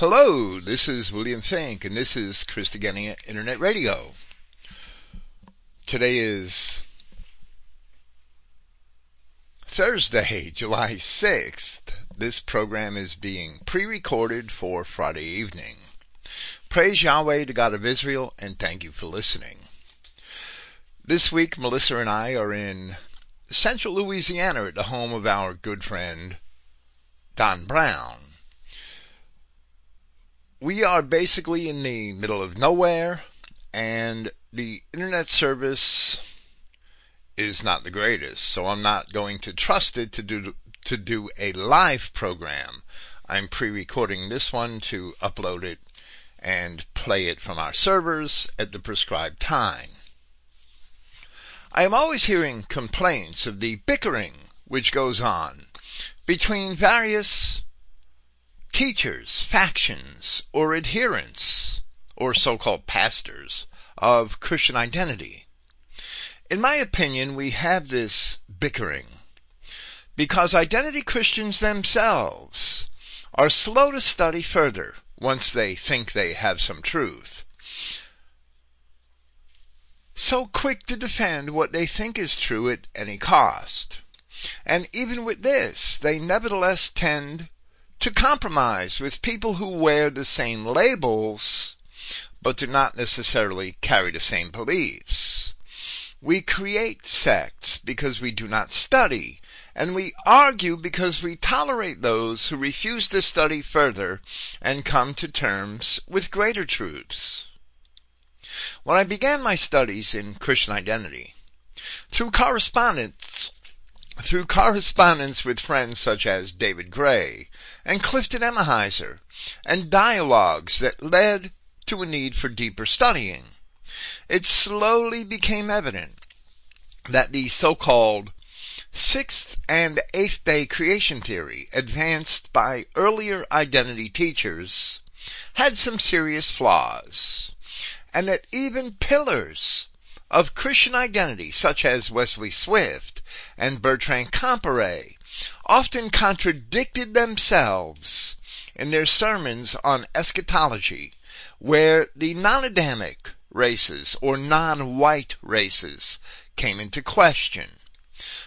Hello, this is William Finck, and this is Christogenea Internet Radio. Today is Thursday, July 6th. This program is being pre-recorded for Friday evening. Praise Yahweh, the God of Israel, and thank you for listening. This week, Melissa and I are in central Louisiana at the home of our good friend, Don Brown. We are basically in the middle of nowhere, and the internet service is not the greatest, so I'm not going to trust it to do to do a live program. I'm pre-recording this one to upload it and play it from our servers at the prescribed time. I am always hearing complaints of the bickering which goes on between various teachers, factions, or adherents, or so-called pastors of Christian identity. In my opinion, we have this bickering because identity Christians themselves are slow to study further once they think they have some truth so quick to defend what they think is true at any cost. And even with this, they nevertheless tend to compromise with people who wear the same labels, but do not necessarily carry the same beliefs. We create sects because we do not study, and we argue because we tolerate those who refuse to study further and come to terms with greater truths. When I began my studies in Christian identity, through correspondence, through correspondence with friends such as David Gray and Clifton Emahiser, and dialogues that led to a need for deeper studying, it slowly became evident that the so-called sixth and eighth day creation theory advanced by earlier identity teachers had some serious flaws and that even pillars of Christian identity, such as Wesley Swift and Bertrand Comparet, often contradicted themselves in their sermons on eschatology, where the non-Adamic races or non-white races came into question.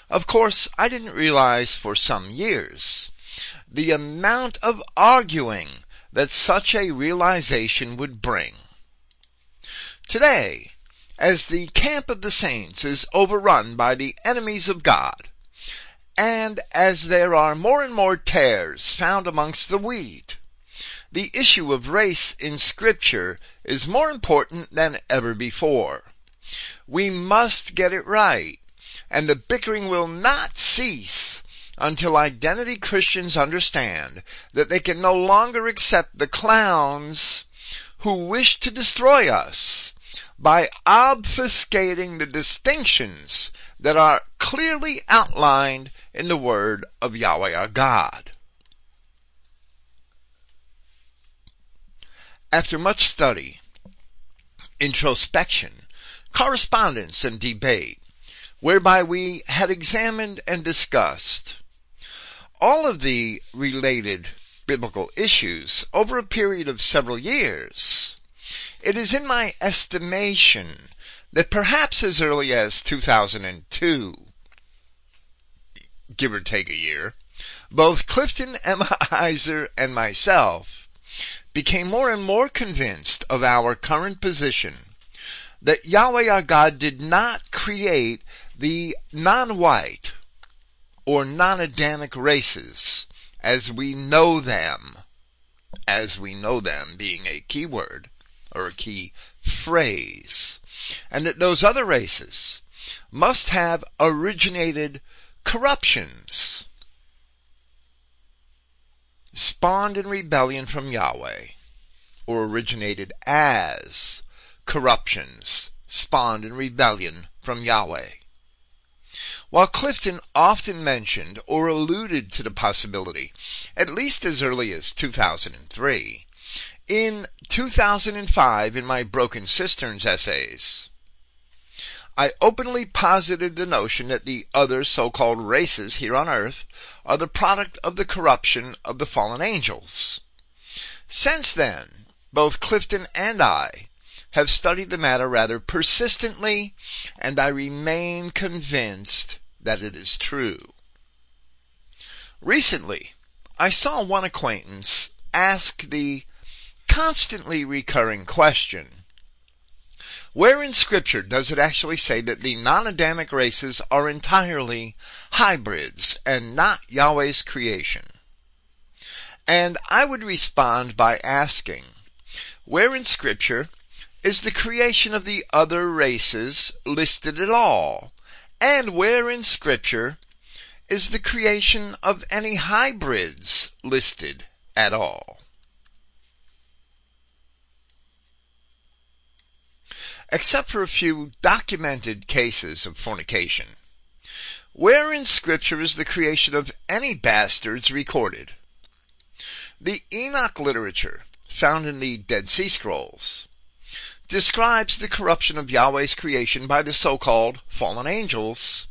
Of course, I didn't realize for some years the amount of arguing that such a realization would bring. Today, as the camp of the saints is overrun by the enemies of God, and as there are more and more tares found amongst the wheat, the issue of race in scripture is more important than ever before. We must get it right, and the bickering will not cease until identity Christians understand that they can no longer accept the clowns who wish to destroy us by obfuscating the distinctions that are clearly outlined in the word of Yahweh our God. After much study, introspection, correspondence, and debate, whereby we had examined and discussed all of the related biblical issues over a period of several years, it is in my estimation that perhaps as early as 2002, give or take a year, both Clifton Emahiser and myself became more and more convinced of our current position that Yahweh our God did not create the non-white or non-Adamic races as we know them, as we know them being a key word, or a key phrase. And that those other races must have originated corruptions spawned in rebellion from Yahweh or originated as corruptions spawned in rebellion from Yahweh. While Clifton often mentioned or alluded to the possibility, at least as early as 2003, in 2005, in my Broken Cisterns essays, I openly posited the notion that the other so-called races here on earth are the product of the corruption of the fallen angels. Since then, both Clifton and I have studied the matter rather persistently, and I remain convinced that it is true. Recently, I saw one acquaintance ask the constantly recurring question, where in scripture does it actually say that the non-Adamic races are entirely hybrids and not Yahweh's creation? And I would respond by asking, where in scripture is the creation of the other races listed at all? And where in scripture is the creation of any hybrids listed at all? Except for a few documented cases of fornication, where in scripture is the creation of any bastards recorded? The Enoch literature found in the Dead Sea Scrolls describes the corruption of Yahweh's creation by the so-called fallen angels,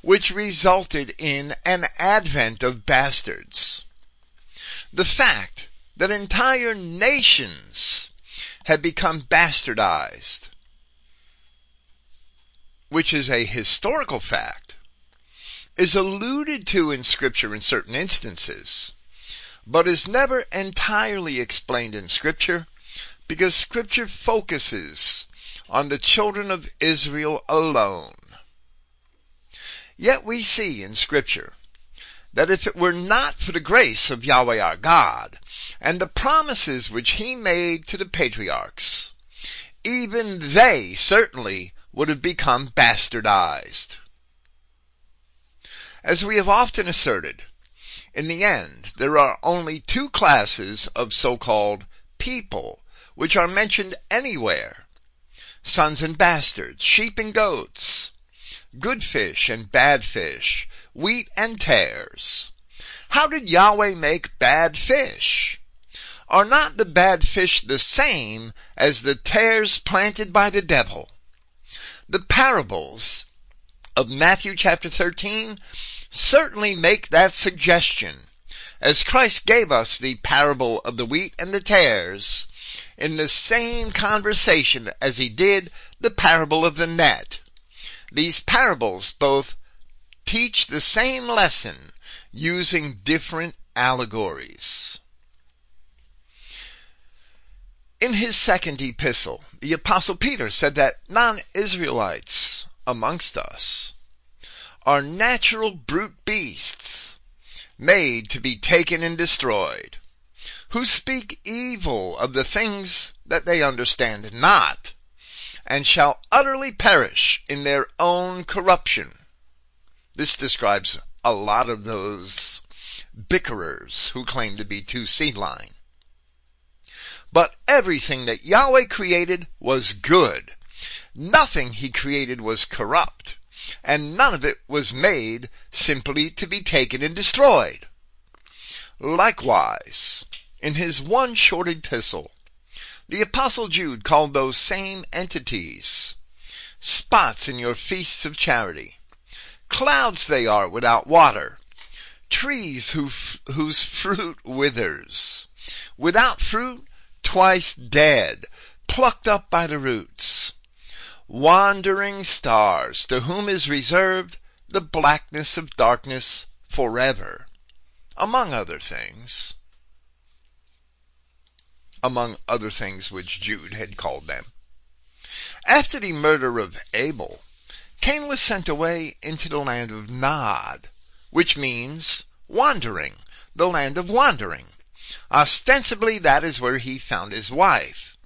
which resulted in an advent of bastards. The fact that entire nations had become bastardized, which is a historical fact, is alluded to in scripture in certain instances, but is never entirely explained in scripture because scripture focuses on the children of Israel alone. Yet we see in scripture that if it were not for the grace of Yahweh our God and the promises which he made to the patriarchs, even they certainly would have become bastardized. As we have often asserted, in the end, there are only two classes of so-called people which are mentioned anywhere. Sons and bastards, sheep and goats, good fish and bad fish, wheat and tares. How did Yahweh make bad fish? Are not the bad fish the same as the tares planted by the devil? The parables of Matthew chapter 13 certainly make that suggestion, as Christ gave us the parable of the wheat and the tares in the same conversation as he did the parable of the net. These parables both teach the same lesson using different allegories. In his second epistle, the apostle Peter said that non-Israelites amongst us are natural brute beasts made to be taken and destroyed who speak evil of the things that they understand not, and shall utterly perish in their own corruption. This describes a lot of those bickerers who claim to be two seed line. But everything that Yahweh created was good. Nothing he created was corrupt, and none of it was made simply to be taken and destroyed. Likewise, in his one short epistle, the apostle Jude called those same entities spots in your feasts of charity. Clouds they are without water, trees who, whose fruit withers, without fruit, twice dead, plucked up by the roots. Wandering stars, to whom is reserved the blackness of darkness forever, among other things among other things which Jude had called them. After the murder of Abel, Cain was sent away into the land of Nod, which means wandering, the land of wandering. Ostensibly that is where he found his wife,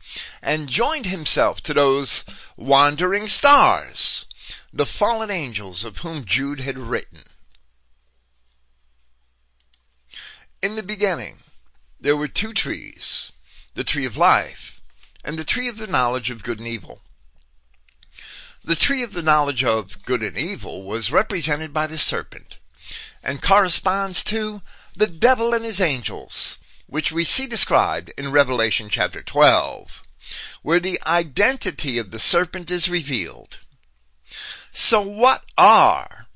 and joined himself to those wandering stars, the fallen angels of whom Jude had written. In the beginning, there were two trees, the tree of life, and the tree of the knowledge of good and evil. The tree of the knowledge of good and evil was represented by the serpent, and corresponds to the devil and his angels, which we see described in Revelation chapter 12, where the identity of the serpent is revealed. So what are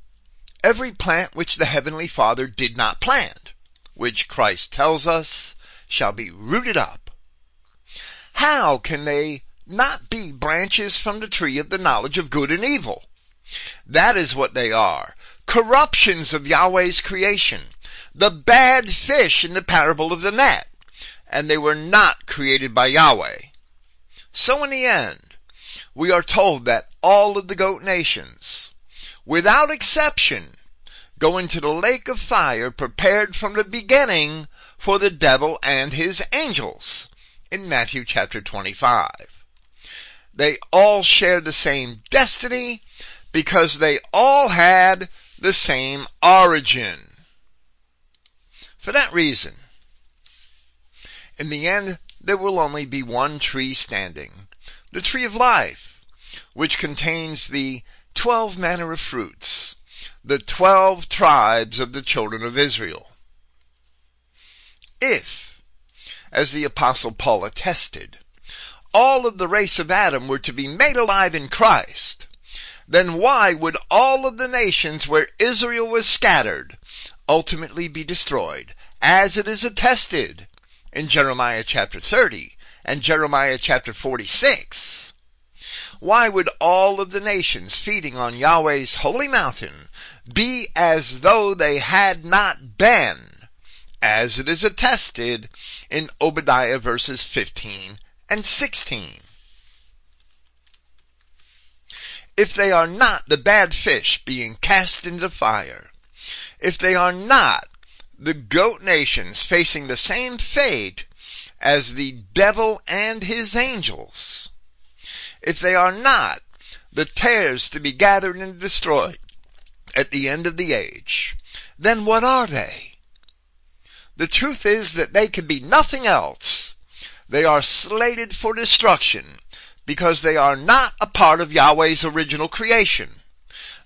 every plant which the Heavenly Father did not plant, which Christ tells us shall be rooted up. How can they not be branches from the tree of the knowledge of good and evil? That is what they are. Corruptions of Yahweh's creation. The bad fish in the parable of the net. And they were not created by Yahweh. So in the end, we are told that all of the goat nations, without exception, go into the lake of fire prepared from the beginning for the devil and his angels in Matthew chapter 25. They all share the same destiny because they all had the same origin. For that reason, in the end, there will only be one tree standing, the tree of life, which contains the twelve manner of fruits, the twelve tribes of the children of Israel. If, as the apostle Paul attested, all of the race of Adam were to be made alive in Christ, then why would all of the nations where Israel was scattered ultimately be destroyed, as it is attested in Jeremiah chapter 30 and Jeremiah chapter 46? Why would all of the nations feeding on Yahweh's holy mountain be as though they had not been, as it is attested in Obadiah verses 15 and 16? If they are not the bad fish being cast into fire, if they are not the goat nations facing the same fate as the devil and his angels, if they are not the tares to be gathered and destroyed at the end of the age, then what are they? The truth is that they can be nothing else. They are slated for destruction because they are not a part of Yahweh's original creation.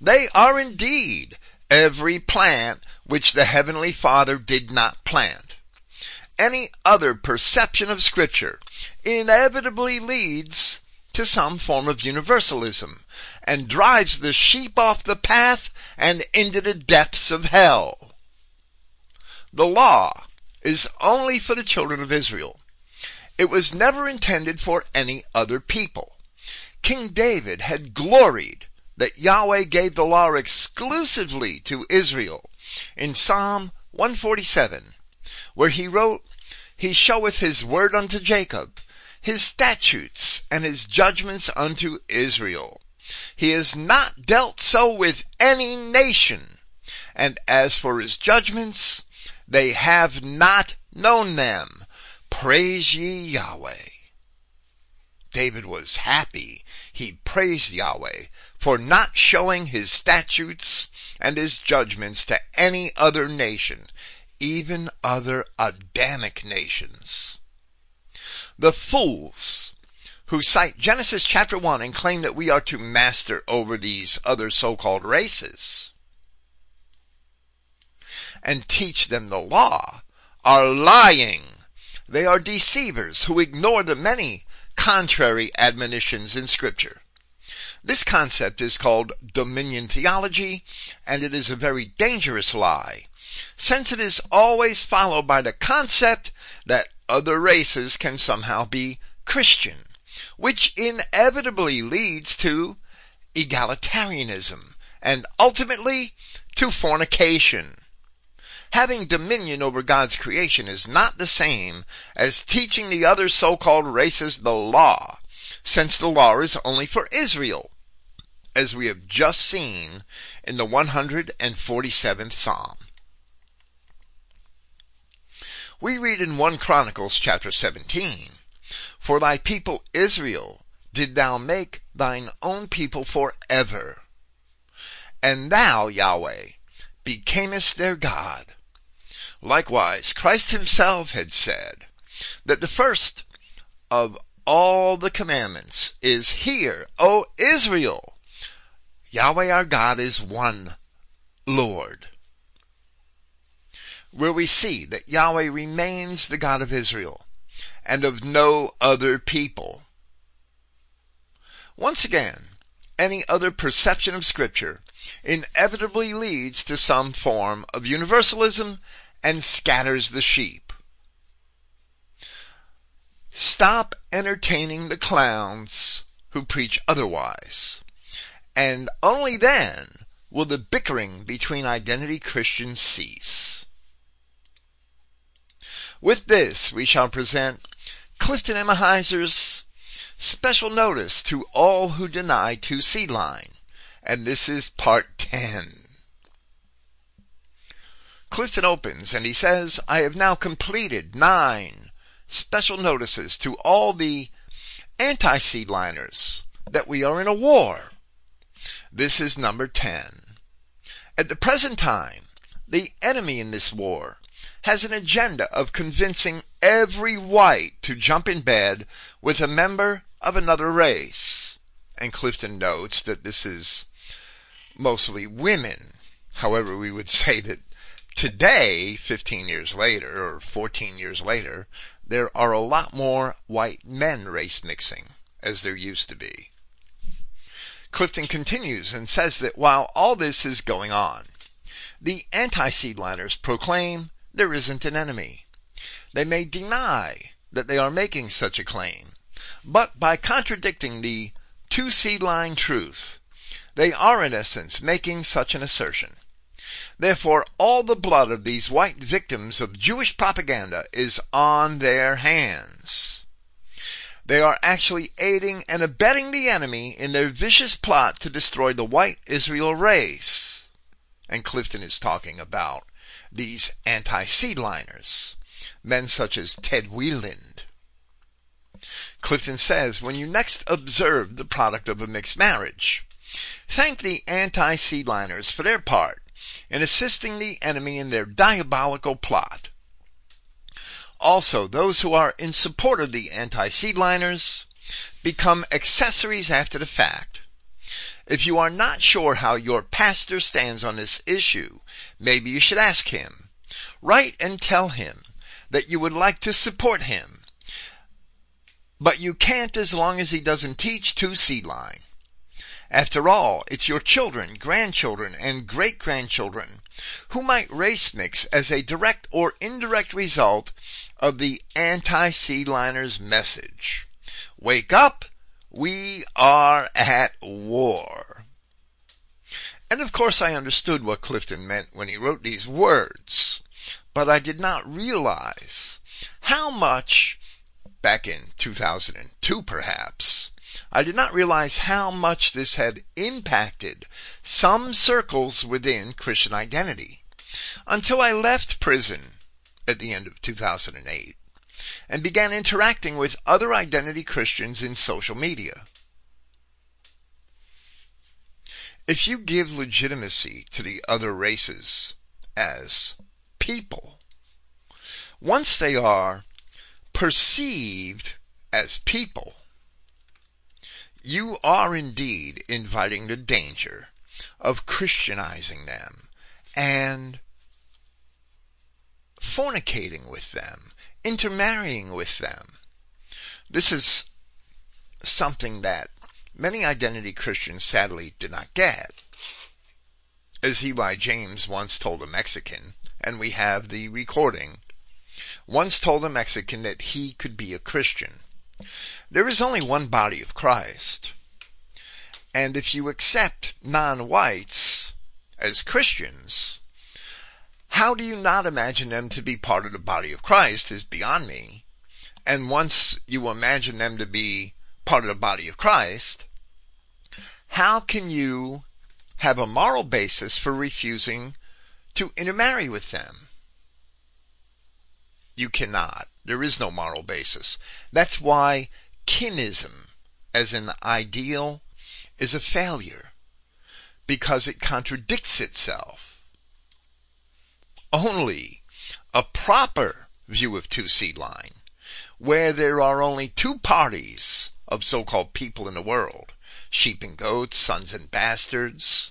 They are indeed every plant which the Heavenly Father did not plant. Any other perception of scripture inevitably leads to some form of universalism and drives the sheep off the path and into the depths of hell. The law is only for the children of Israel. It was never intended for any other people. King David had gloried that Yahweh gave the law exclusively to Israel in Psalm 147, where he wrote, He showeth his word unto Jacob, his statutes and his judgments unto Israel. He has not dealt so with any nation. And as for his judgments, they have not known them. Praise ye Yahweh. David was happy. He praised Yahweh for not showing his statutes and his judgments to any other nation, even other Adamic nations. The fools who cite Genesis chapter 1 and claim that we are to master over these other so-called races and teach them the law are lying. They are deceivers who ignore the many contrary admonitions in scripture. This concept is called dominion theology, and it is a very dangerous lie, since it is always followed by the concept that other races can somehow be Christian, which inevitably leads to egalitarianism and ultimately to fornication. Having dominion over God's creation is not the same as teaching the other so-called races the law, since the law is only for Israel, as we have just seen in the 147th Psalm. We read in 1 Chronicles chapter 17, For thy people Israel did thou make thine own people forever. And thou, Yahweh, becamest their God. Likewise, Christ himself had said that the first of all the commandments is here, O Israel, Yahweh our God is one Lord where we see that Yahweh remains the God of Israel and of no other people. Once again, any other perception of scripture inevitably leads to some form of universalism and scatters the sheep. Stop entertaining the clowns who preach otherwise. And only then will the bickering between identity Christians cease. With this, we shall present Clifton Emahiser's special notice to all who deny two seed line, and this is part 10. Clifton opens and he says, I have now completed nine special notices to all the anti-seedliners that we are in a war. This is number 10. At the present time, the enemy in this war has an agenda of convincing every white to jump in bed with a member of another race. And Clifton notes that this is mostly women. However, we would say that today, 15 years later, or 14 years later, there are a lot more white men race mixing as there used to be. Clifton continues and says that while all this is going on, the anti-seedliners proclaim there isn't an enemy. They may deny that they are making such a claim, but by contradicting the two seed line truth, they are in essence making such an assertion. Therefore, all the blood of these white victims of Jewish propaganda is on their hands. They are actually aiding and abetting the enemy in their vicious plot to destroy the white Israel race. And Clifton is talking about these anti-seedliners, men such as Ted Weiland. Clifton says, when you next observe the product of a mixed marriage, thank the anti-seedliners for their part in assisting the enemy in their diabolical plot. Also, those who are in support of the anti-seedliners become accessories after the fact. If you are not sure how your pastor stands on this issue, maybe you should ask him. Write and tell him that you would like to support him. But you can't as long as he doesn't teach two seed line. After all, it's your children, grandchildren, and great grandchildren who might race mix as a direct or indirect result of the anti-seedliners message. Wake up we are at war. And of course I understood what Clifton meant when he wrote these words, but I did not realize how much, back in 2002 perhaps, I did not realize how much this had impacted some circles within Christian identity until I left prison at the end of 2008 and began interacting with other identity Christians in social media. If you give legitimacy to the other races as people, once they are perceived as people, you are indeed inviting the danger of Christianizing them and fornicating with them intermarrying with them. This is something that many identity Christians sadly did not get. As Eli James once told a Mexican, and we have the recording, once told a Mexican that he could be a Christian. There is only one body of Christ. And if you accept non-whites as Christians, how do you not imagine them to be part of the body of Christ is beyond me. And once you imagine them to be part of the body of Christ, how can you have a moral basis for refusing to intermarry with them? You cannot. There is no moral basis. That's why kinism as an ideal is a failure because it contradicts itself only a proper view of two seed line, where there are only two parties of so-called people in the world, sheep and goats, sons and bastards,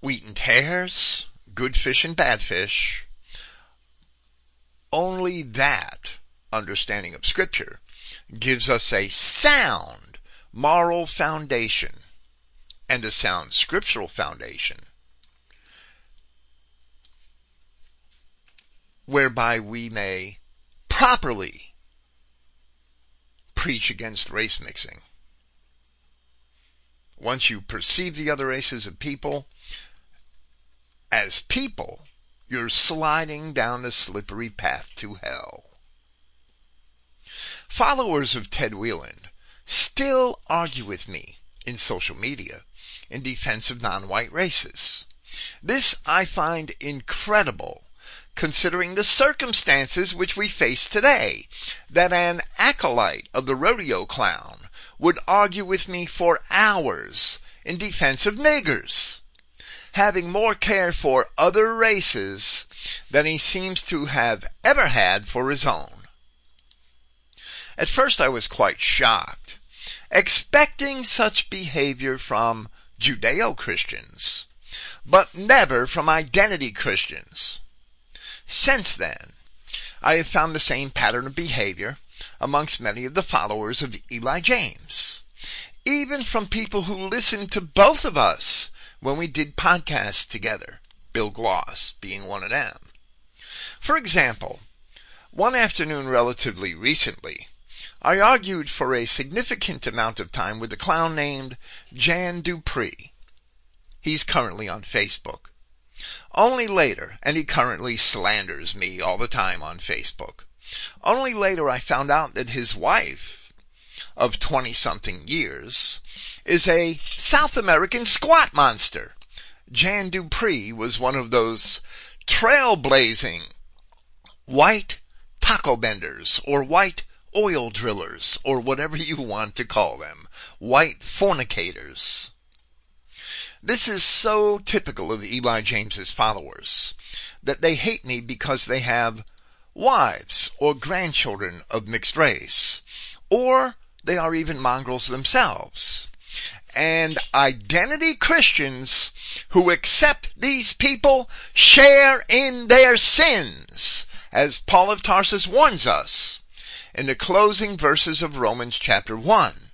wheat and tares, good fish and bad fish, only that understanding of scripture gives us a sound moral foundation and a sound scriptural foundation whereby we may properly preach against race mixing. Once you perceive the other races of people as people, you're sliding down a slippery path to hell. Followers of Ted Weiland still argue with me in social media in defense of non-white races. This I find incredible considering the circumstances which we face today, that an acolyte of the rodeo clown would argue with me for hours in defense of niggers, having more care for other races than he seems to have ever had for his own. At first I was quite shocked, expecting such behavior from Judeo-Christians, but never from identity Christians. Since then, I have found the same pattern of behavior amongst many of the followers of Eli James. Even from people who listened to both of us when we did podcasts together, Bill Gloss being one of them. For example, one afternoon relatively recently, I argued for a significant amount of time with a clown named Jan Dupree. He's currently on Facebook. Only later, and he currently slanders me all the time on Facebook. Only later I found out that his wife, of 20 something years, is a South American squat monster. Jan Dupree was one of those trailblazing white taco benders or white oil drillers or whatever you want to call them. White fornicators. This is so typical of Eli James's followers that they hate me because they have wives or grandchildren of mixed race, or they are even mongrels themselves. And identity Christians who accept these people share in their sins, as Paul of Tarsus warns us in the closing verses of Romans chapter 1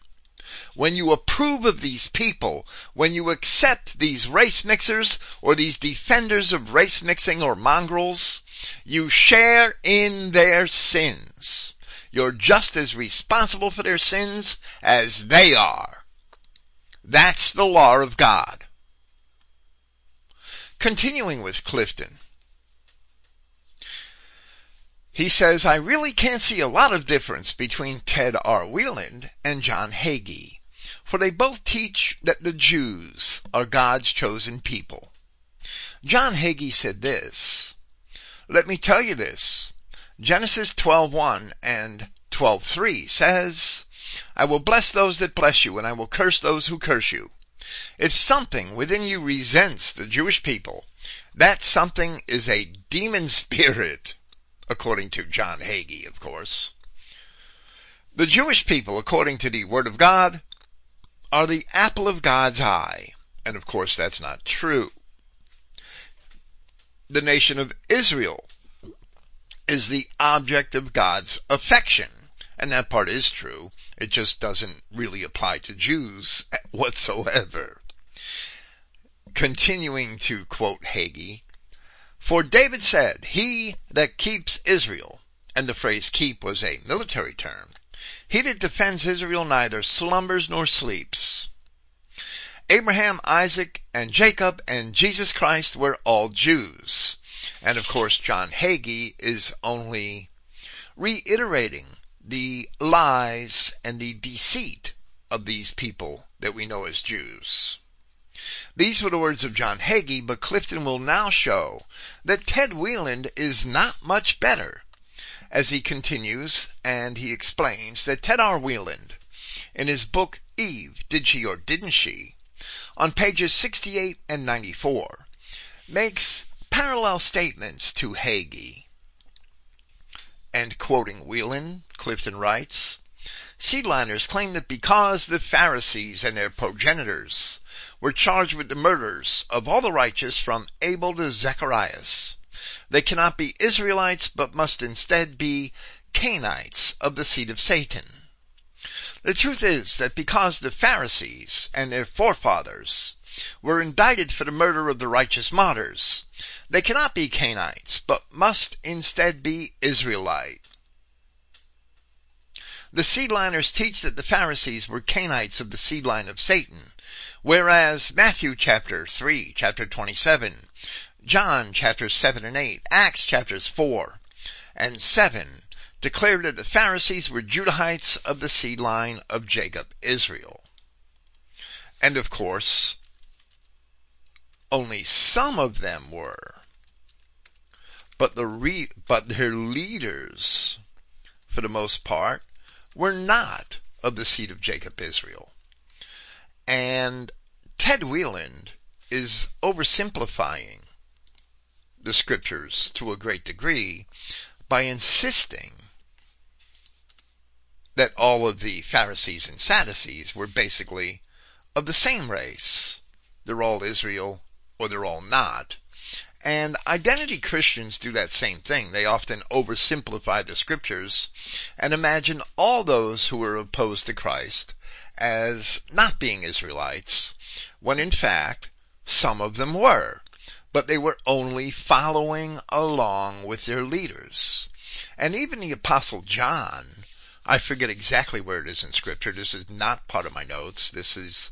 when you approve of these people, when you accept these race mixers or these defenders of race mixing or mongrels, you share in their sins. You're just as responsible for their sins as they are. That's the law of God. Continuing with Clifton. He says, I really can't see a lot of difference between Ted R. Weiland and John Hagee for they both teach that the Jews are God's chosen people. John Hagee said this, Let me tell you this. Genesis 12:1 and 12:3 says, I will bless those that bless you and I will curse those who curse you. If something within you resents the Jewish people, that something is a demon spirit, according to John Hagee, of course. The Jewish people, according to the Word of God, are the apple of God's eye. And of course that's not true. The nation of Israel is the object of God's affection. And that part is true. It just doesn't really apply to Jews whatsoever. Continuing to quote Hagee, for David said, he that keeps Israel, and the phrase keep was a military term, he that defends Israel neither slumbers nor sleeps. Abraham, Isaac, and Jacob and Jesus Christ were all Jews. And of course, John Hagee is only reiterating the lies and the deceit of these people that we know as Jews. These were the words of John Hagee, but Clifton will now show that Ted Weiland is not much better as he continues and he explains that Ted R. Weiland, in his book Eve, Did She or Didn't She, on pages 68 and 94, makes parallel statements to Hagee. And quoting Weiland, Clifton writes, Seedliners claim that because the Pharisees and their progenitors were charged with the murders of all the righteous from Abel to Zacharias, they cannot be Israelites, but must instead be Cainites of the seed of Satan. The truth is that because the Pharisees and their forefathers were indicted for the murder of the righteous martyrs, they cannot be Cainites, but must instead be Israelite. the seedliners teach that the Pharisees were Cainites of the seed line of Satan, whereas Matthew chapter 3, chapter 27, John chapters 7 and 8, Acts chapters 4 and 7 declared that the Pharisees were Judahites of the seed line of Jacob, Israel. And of course, only some of them were. But the re- but their leaders, for the most part, were not of the seed of Jacob, Israel. And Ted Weiland is oversimplifying the scriptures to a great degree by insisting that all of the Pharisees and Sadducees were basically of the same race. They're all Israel or they're all not. And identity Christians do that same thing. They often oversimplify the scriptures and imagine all those who are opposed to Christ as not being Israelites, when in fact, some of them were. But they were only following along with their leaders. And even the apostle John, I forget exactly where it is in scripture. This is not part of my notes. This is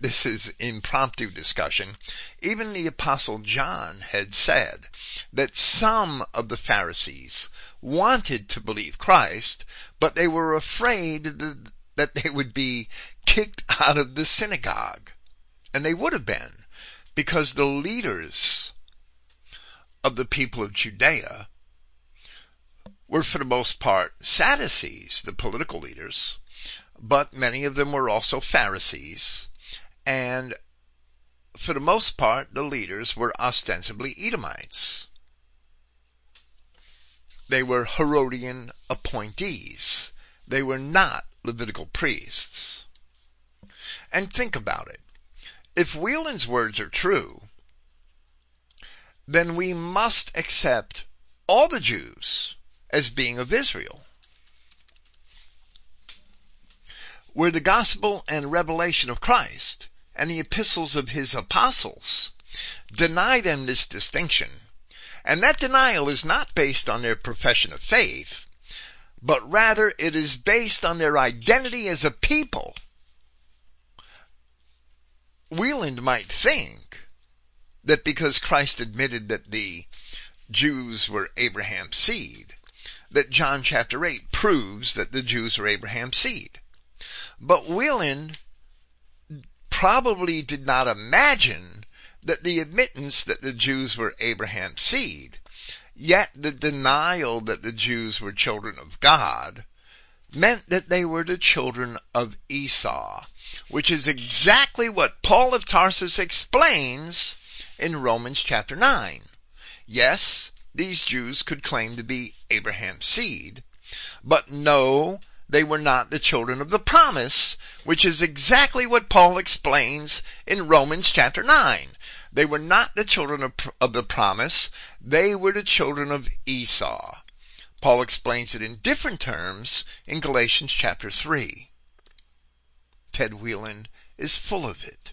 this is impromptu discussion. Even the apostle John had said that some of the Pharisees wanted to believe Christ, but they were afraid that they would be kicked out of the synagogue. And they would have been because the leaders of the people of Judea were for the most part Sadducees, the political leaders, but many of them were also Pharisees, and for the most part the leaders were ostensibly Edomites. They were Herodian appointees. They were not Levitical priests. And think about it. If Weiland's words are true, then we must accept all the Jews as being of Israel. Where the gospel and revelation of Christ and the epistles of his apostles deny them this distinction, and that denial is not based on their profession of faith, but rather it is based on their identity as a people. Weiland might think that because Christ admitted that the Jews were Abraham's seed, that John chapter 8 proves that the Jews are Abraham's seed. But Weiland probably did not imagine that the admittance that the Jews were Abraham's seed, yet the denial that the Jews were children of God, meant that they were the children of Esau, which is exactly what Paul of Tarsus explains in Romans chapter 9. Yes, these Jews could claim to be Abraham's seed. But no, they were not the children of the promise, which is exactly what Paul explains in Romans chapter 9. They were not the children of, of the promise, they were the children of Esau. Paul explains it in different terms in Galatians chapter 3. Ted Weiland is full of it.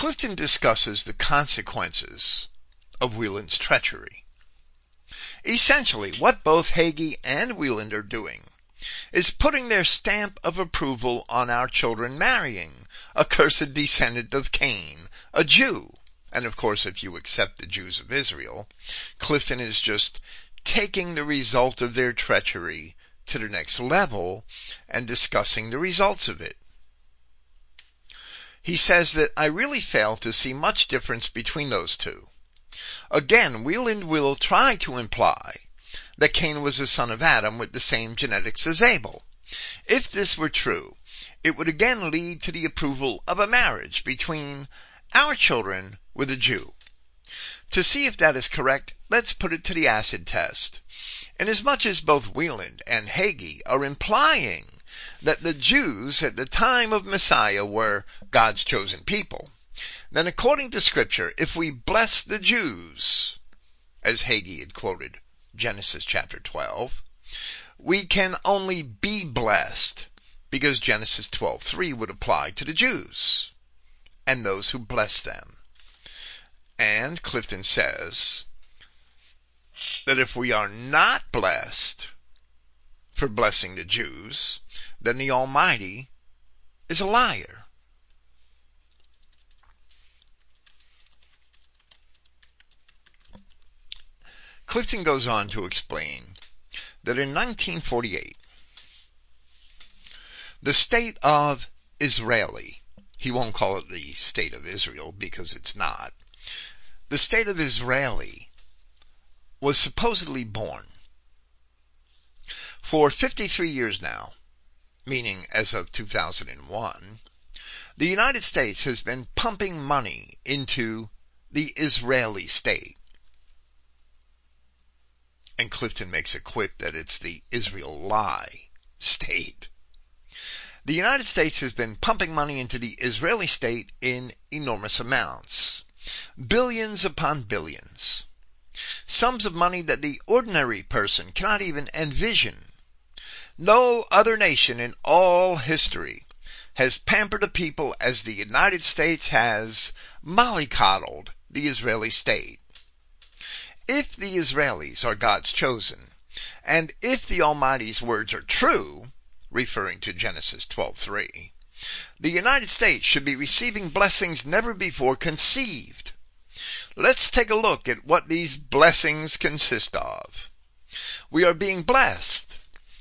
Clifton discusses the consequences of Weiland's treachery. Essentially, what both Hagee and Weiland are doing is putting their stamp of approval on our children marrying a cursed descendant of Cain, a Jew. And of course, if you accept the Jews of Israel, Clifton is just taking the result of their treachery to the next level and discussing the results of it. He says that I really fail to see much difference between those two. Again, Weiland will try to imply that Cain was a son of Adam with the same genetics as Abel. If this were true, it would again lead to the approval of a marriage between our children with a Jew. To see if that is correct, let's put it to the acid test. Inasmuch as both Weiland and Hagee are implying that the Jews at the time of Messiah were God's chosen people, then according to scripture, if we bless the Jews, as Hagee had quoted Genesis chapter 12, we can only be blessed because Genesis 12:3 would apply to the Jews and those who bless them. And Clifton says that if we are not blessed for blessing the Jews, then the Almighty is a liar. Clifton goes on to explain that in 1948, the state of Israeli, he won't call it the state of Israel because it's not, the state of Israeli was supposedly born. For 53 years now, meaning as of 2001, the United States has been pumping money into the Israeli state and Clifton makes a quip that it's the Israel lie state. The United States has been pumping money into the Israeli state in enormous amounts. Billions upon billions. Sums of money that the ordinary person cannot even envision. No other nation in all history has pampered a people as the United States has mollycoddled the Israeli state if the Israelis are God's chosen, and if the Almighty's words are true, referring to Genesis 12:3, the United States should be receiving blessings never before conceived. Let's take a look at what these blessings consist of. We are being blessed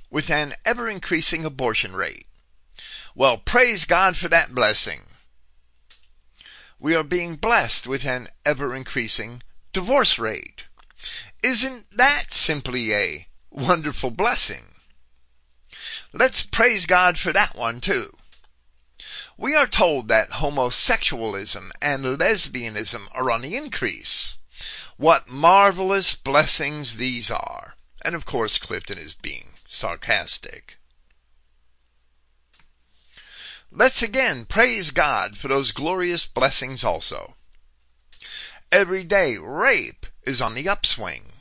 with an ever increasing abortion rate. Well, praise God for that blessing. We are being blessed with an ever increasing divorce rate. Isn't that simply a wonderful blessing? Let's praise God for that one too. We are told that homosexualism and lesbianism are on the increase. What marvelous blessings these are. And of course Clifton is being sarcastic. Let's again praise God for those glorious blessings also. Every day rape is on the upswing.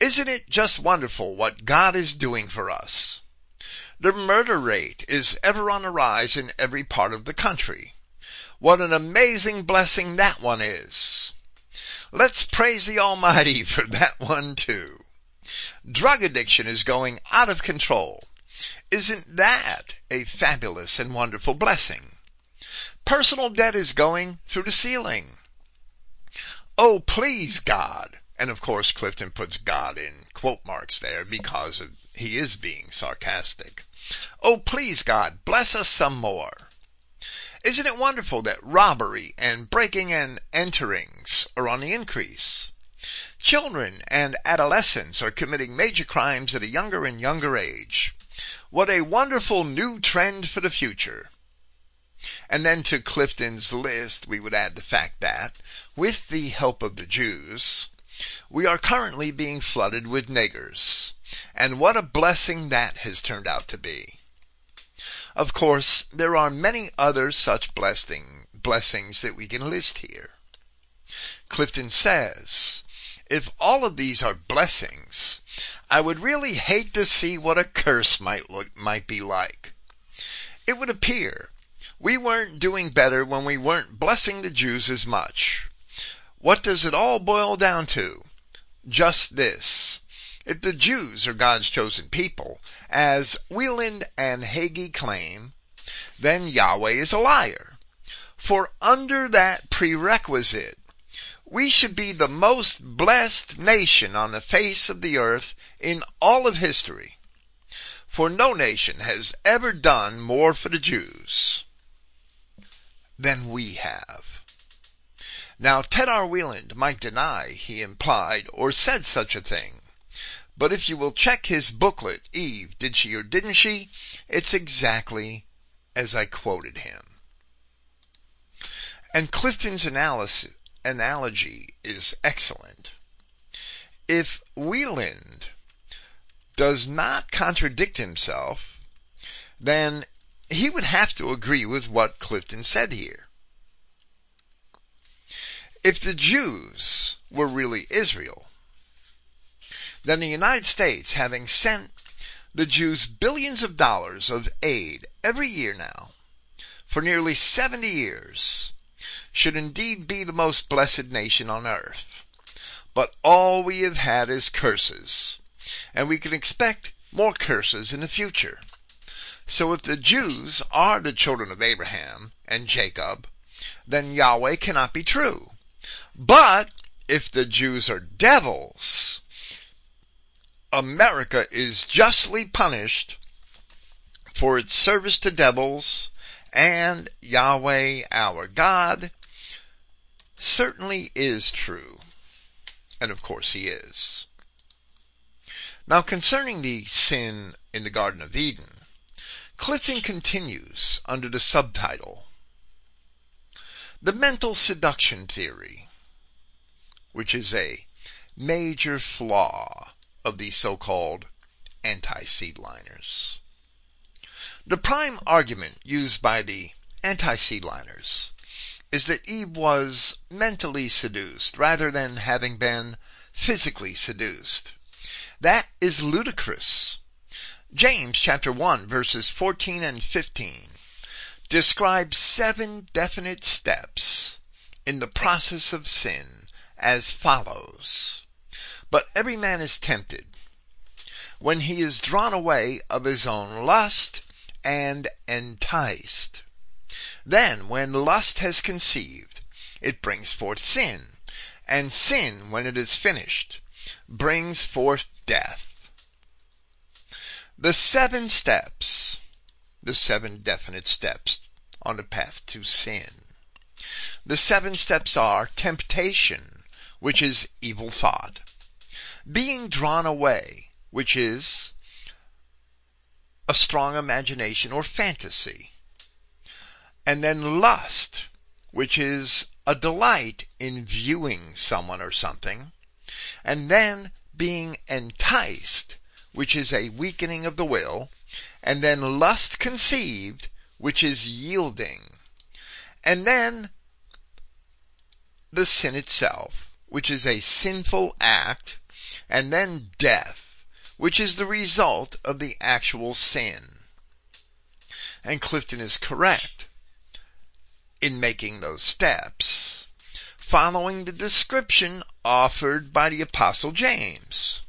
Isn't it just wonderful what God is doing for us? The murder rate is ever on the rise in every part of the country. What an amazing blessing that one is. Let's praise the Almighty for that one too. Drug addiction is going out of control. Isn't that a fabulous and wonderful blessing? Personal debt is going through the ceiling. Oh, please, God. And of course, Clifton puts God in quote marks there because of, he is being sarcastic. Oh, please, God, bless us some more. Isn't it wonderful that robbery and breaking and enterings are on the increase? Children and adolescents are committing major crimes at a younger and younger age. What a wonderful new trend for the future. And then to Clifton's list, we would add the fact that, with the help of the Jews, we are currently being flooded with niggers. And what a blessing that has turned out to be. Of course, there are many other such blessing, blessings that we can list here. Clifton says, if all of these are blessings, I would really hate to see what a curse might look, might be like. It would appear we weren't doing better when we weren't blessing the Jews as much. What does it all boil down to? Just this. If the Jews are God's chosen people, as Weiland and Hagee claim, then Yahweh is a liar. For under that prerequisite, we should be the most blessed nation on the face of the earth in all of history. For no nation has ever done more for the Jews than we have. Now, Ted R. Weiland might deny he implied or said such a thing. But if you will check his booklet, Eve, did she or didn't she? It's exactly as I quoted him. And Clifton's analysis, analogy is excellent. If Weiland does not contradict himself, then he would have to agree with what Clifton said here. If the Jews were really Israel, then the United States, having sent the Jews billions of dollars of aid every year now, for nearly 70 years, should indeed be the most blessed nation on earth. but all we have had is curses. And we can expect more curses in the future. So if the Jews are the children of Abraham and Jacob, then Yahweh cannot be true. But if the Jews are devils, America is justly punished for its service to devils and Yahweh our God certainly is true. And of course he is. Now concerning the sin in the Garden of Eden, Clifton continues under the subtitle, The Mental Seduction Theory, which is a major flaw of the so-called anti-seedliners. The prime argument used by the anti-seedliners is that Eve was mentally seduced rather than having been physically seduced. That is ludicrous. James chapter 1 verses 14 and 15 describes seven definite steps in the process of sin as follows. But every man is tempted when he is drawn away of his own lust and enticed. Then, when lust has conceived, it brings forth sin, and sin, when it is finished, brings forth death. The seven steps, the seven definite steps on the path to sin. The seven steps are temptation, which is evil thought, being drawn away, which is a strong imagination or fantasy. And then lust, which is a delight in viewing someone or something. And then being enticed, which is a weakening of the will. And then lust conceived, which is yielding. And then the sin itself, which is a sinful act. And then death which is the result of the actual sin. And Clifton is correct in making those steps, following the description offered by the Apostle James.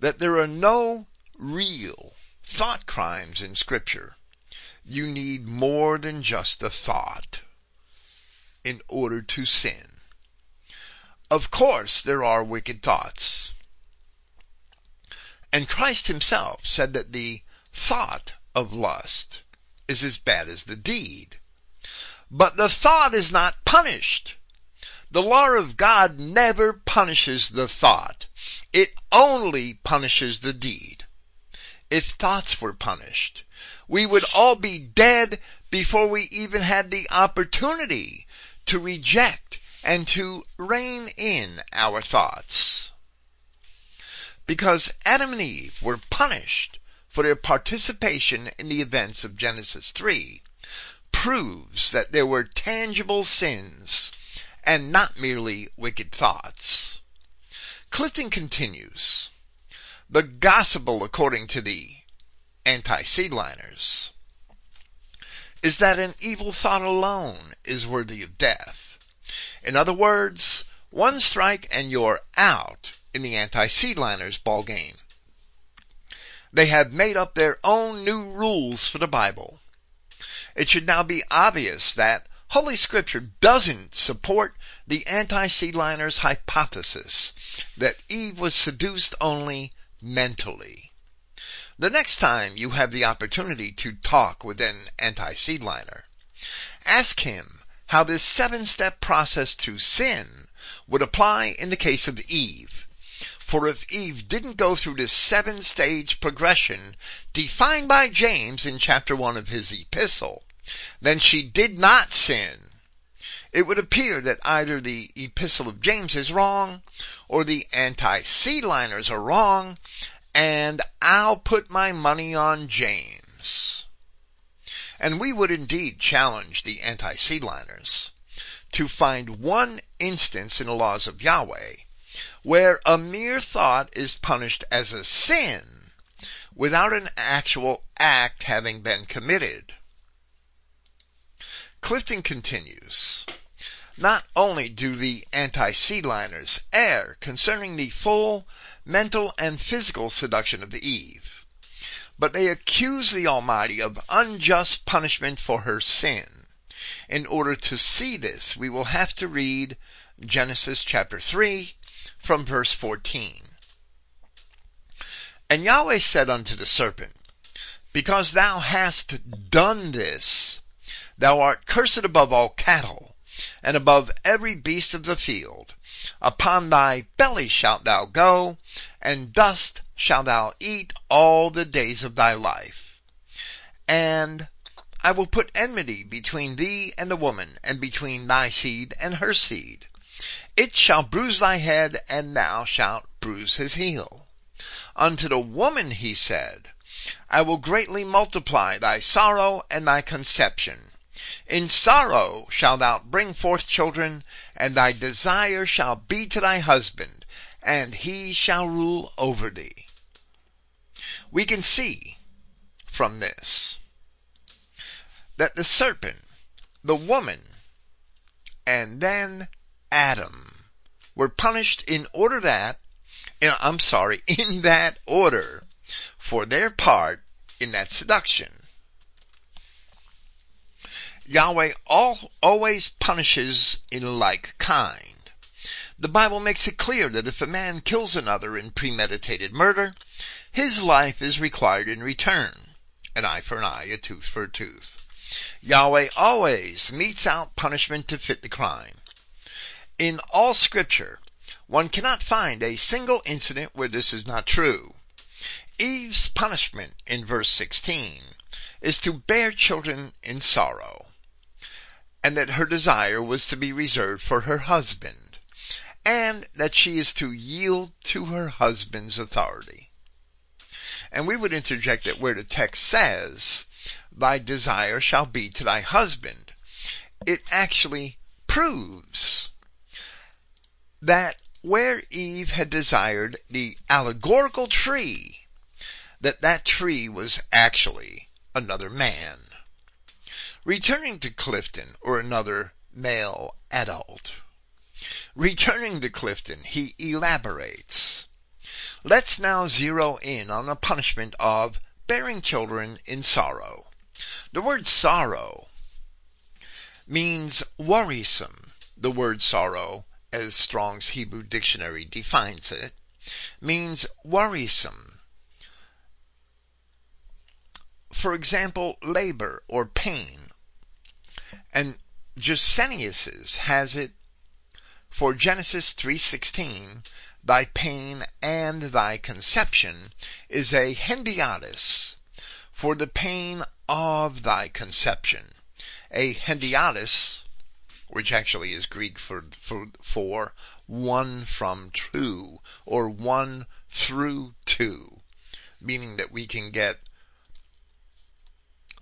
That there are no real thought crimes in Scripture. You need more than just a thought in order to sin. Of course there are wicked thoughts. And Christ himself said that the thought of lust is as bad as the deed. But the thought is not punished. The law of God never punishes the thought. It only punishes the deed. If thoughts were punished, we would all be dead before we even had the opportunity to reject and to rein in our thoughts. Because Adam and Eve were punished for their participation in the events of Genesis 3 proves that there were tangible sins and not merely wicked thoughts. Clifton continues, the gospel according to the anti-seedliners is that an evil thought alone is worthy of death. In other words, one strike and you're out in the anti-seedliners ball game. They have made up their own new rules for the Bible. It should now be obvious that Holy Scripture doesn't support the anti-seedliners hypothesis that Eve was seduced only mentally. The next time you have the opportunity to talk with an anti-seedliner, ask him how this seven step process to sin would apply in the case of Eve. For if Eve didn't go through this seven stage progression defined by James in chapter one of his epistle, then she did not sin. It would appear that either the epistle of James is wrong or the anti-seedliners are wrong and I'll put my money on James. And we would indeed challenge the anti-seedliners to find one instance in the laws of Yahweh where a mere thought is punished as a sin without an actual act having been committed. Clifton continues, not only do the anti-seedliners err concerning the full mental and physical seduction of the Eve, but they accuse the Almighty of unjust punishment for her sin. In order to see this, we will have to read Genesis chapter 3 from verse 14. And Yahweh said unto the serpent, Because thou hast done this, thou art cursed above all cattle, and above every beast of the field. Upon thy belly shalt thou go, and dust shalt thou eat all the days of thy life. And I will put enmity between thee and the woman, and between thy seed and her seed. It shall bruise thy head, and thou shalt bruise his heel. Unto the woman he said, I will greatly multiply thy sorrow and thy conception. In sorrow shalt thou bring forth children, and thy desire shall be to thy husband, and he shall rule over thee. We can see from this that the serpent, the woman, and then Adam were punished in order that I'm sorry, in that order for their part in that seduction. Yahweh all, always punishes in like kind. The Bible makes it clear that if a man kills another in premeditated murder, his life is required in return. An eye for an eye, a tooth for a tooth. Yahweh always metes out punishment to fit the crime. In all scripture, one cannot find a single incident where this is not true. Eve's punishment in verse 16 is to bear children in sorrow, and that her desire was to be reserved for her husband, and that she is to yield to her husband's authority. And we would interject that where the text says, thy desire shall be to thy husband, it actually proves that where Eve had desired the allegorical tree, that that tree was actually another man. Returning to Clifton, or another male adult. Returning to Clifton, he elaborates. Let's now zero in on the punishment of bearing children in sorrow. The word sorrow means worrisome. The word sorrow as Strong's Hebrew Dictionary defines it, means worrisome. For example, labor or pain. And Gesenius's has it for Genesis 3:16, thy pain and thy conception is a hendiadys for the pain of thy conception. A hendiadys which actually is Greek for, for, for one from two, or one through two, meaning that we can get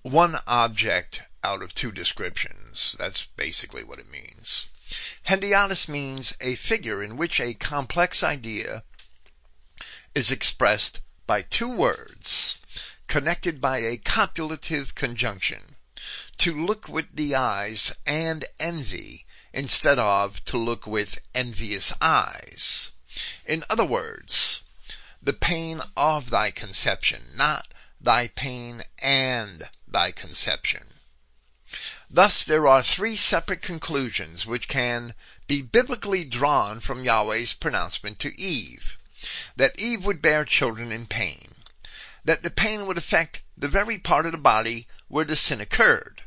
one object out of two descriptions. That's basically what it means. Hendiadys means a figure in which a complex idea is expressed by two words connected by a copulative conjunction to look with the eyes and envy instead of to look with envious eyes. In other words, the pain of thy conception, not thy pain and thy conception. Thus there are three separate conclusions which can be biblically drawn from Yahweh's pronouncement to Eve. That Eve would bear children in pain. That the pain would affect the very part of the body where the sin occurred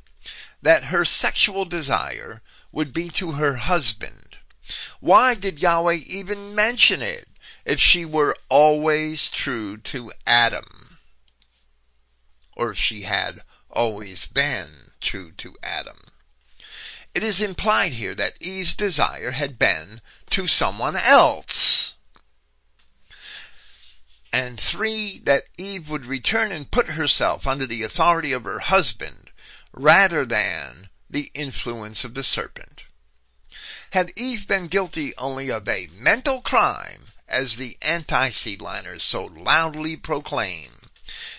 that her sexual desire would be to her husband. Why did Yahweh even mention it if she were always true to Adam? Or if she had always been true to Adam? It is implied here that Eve's desire had been to someone else. And three, that Eve would return and put herself under the authority of her husband rather than the influence of the serpent. Had Eve been guilty only of a mental crime, as the anti-seedliners so loudly proclaim,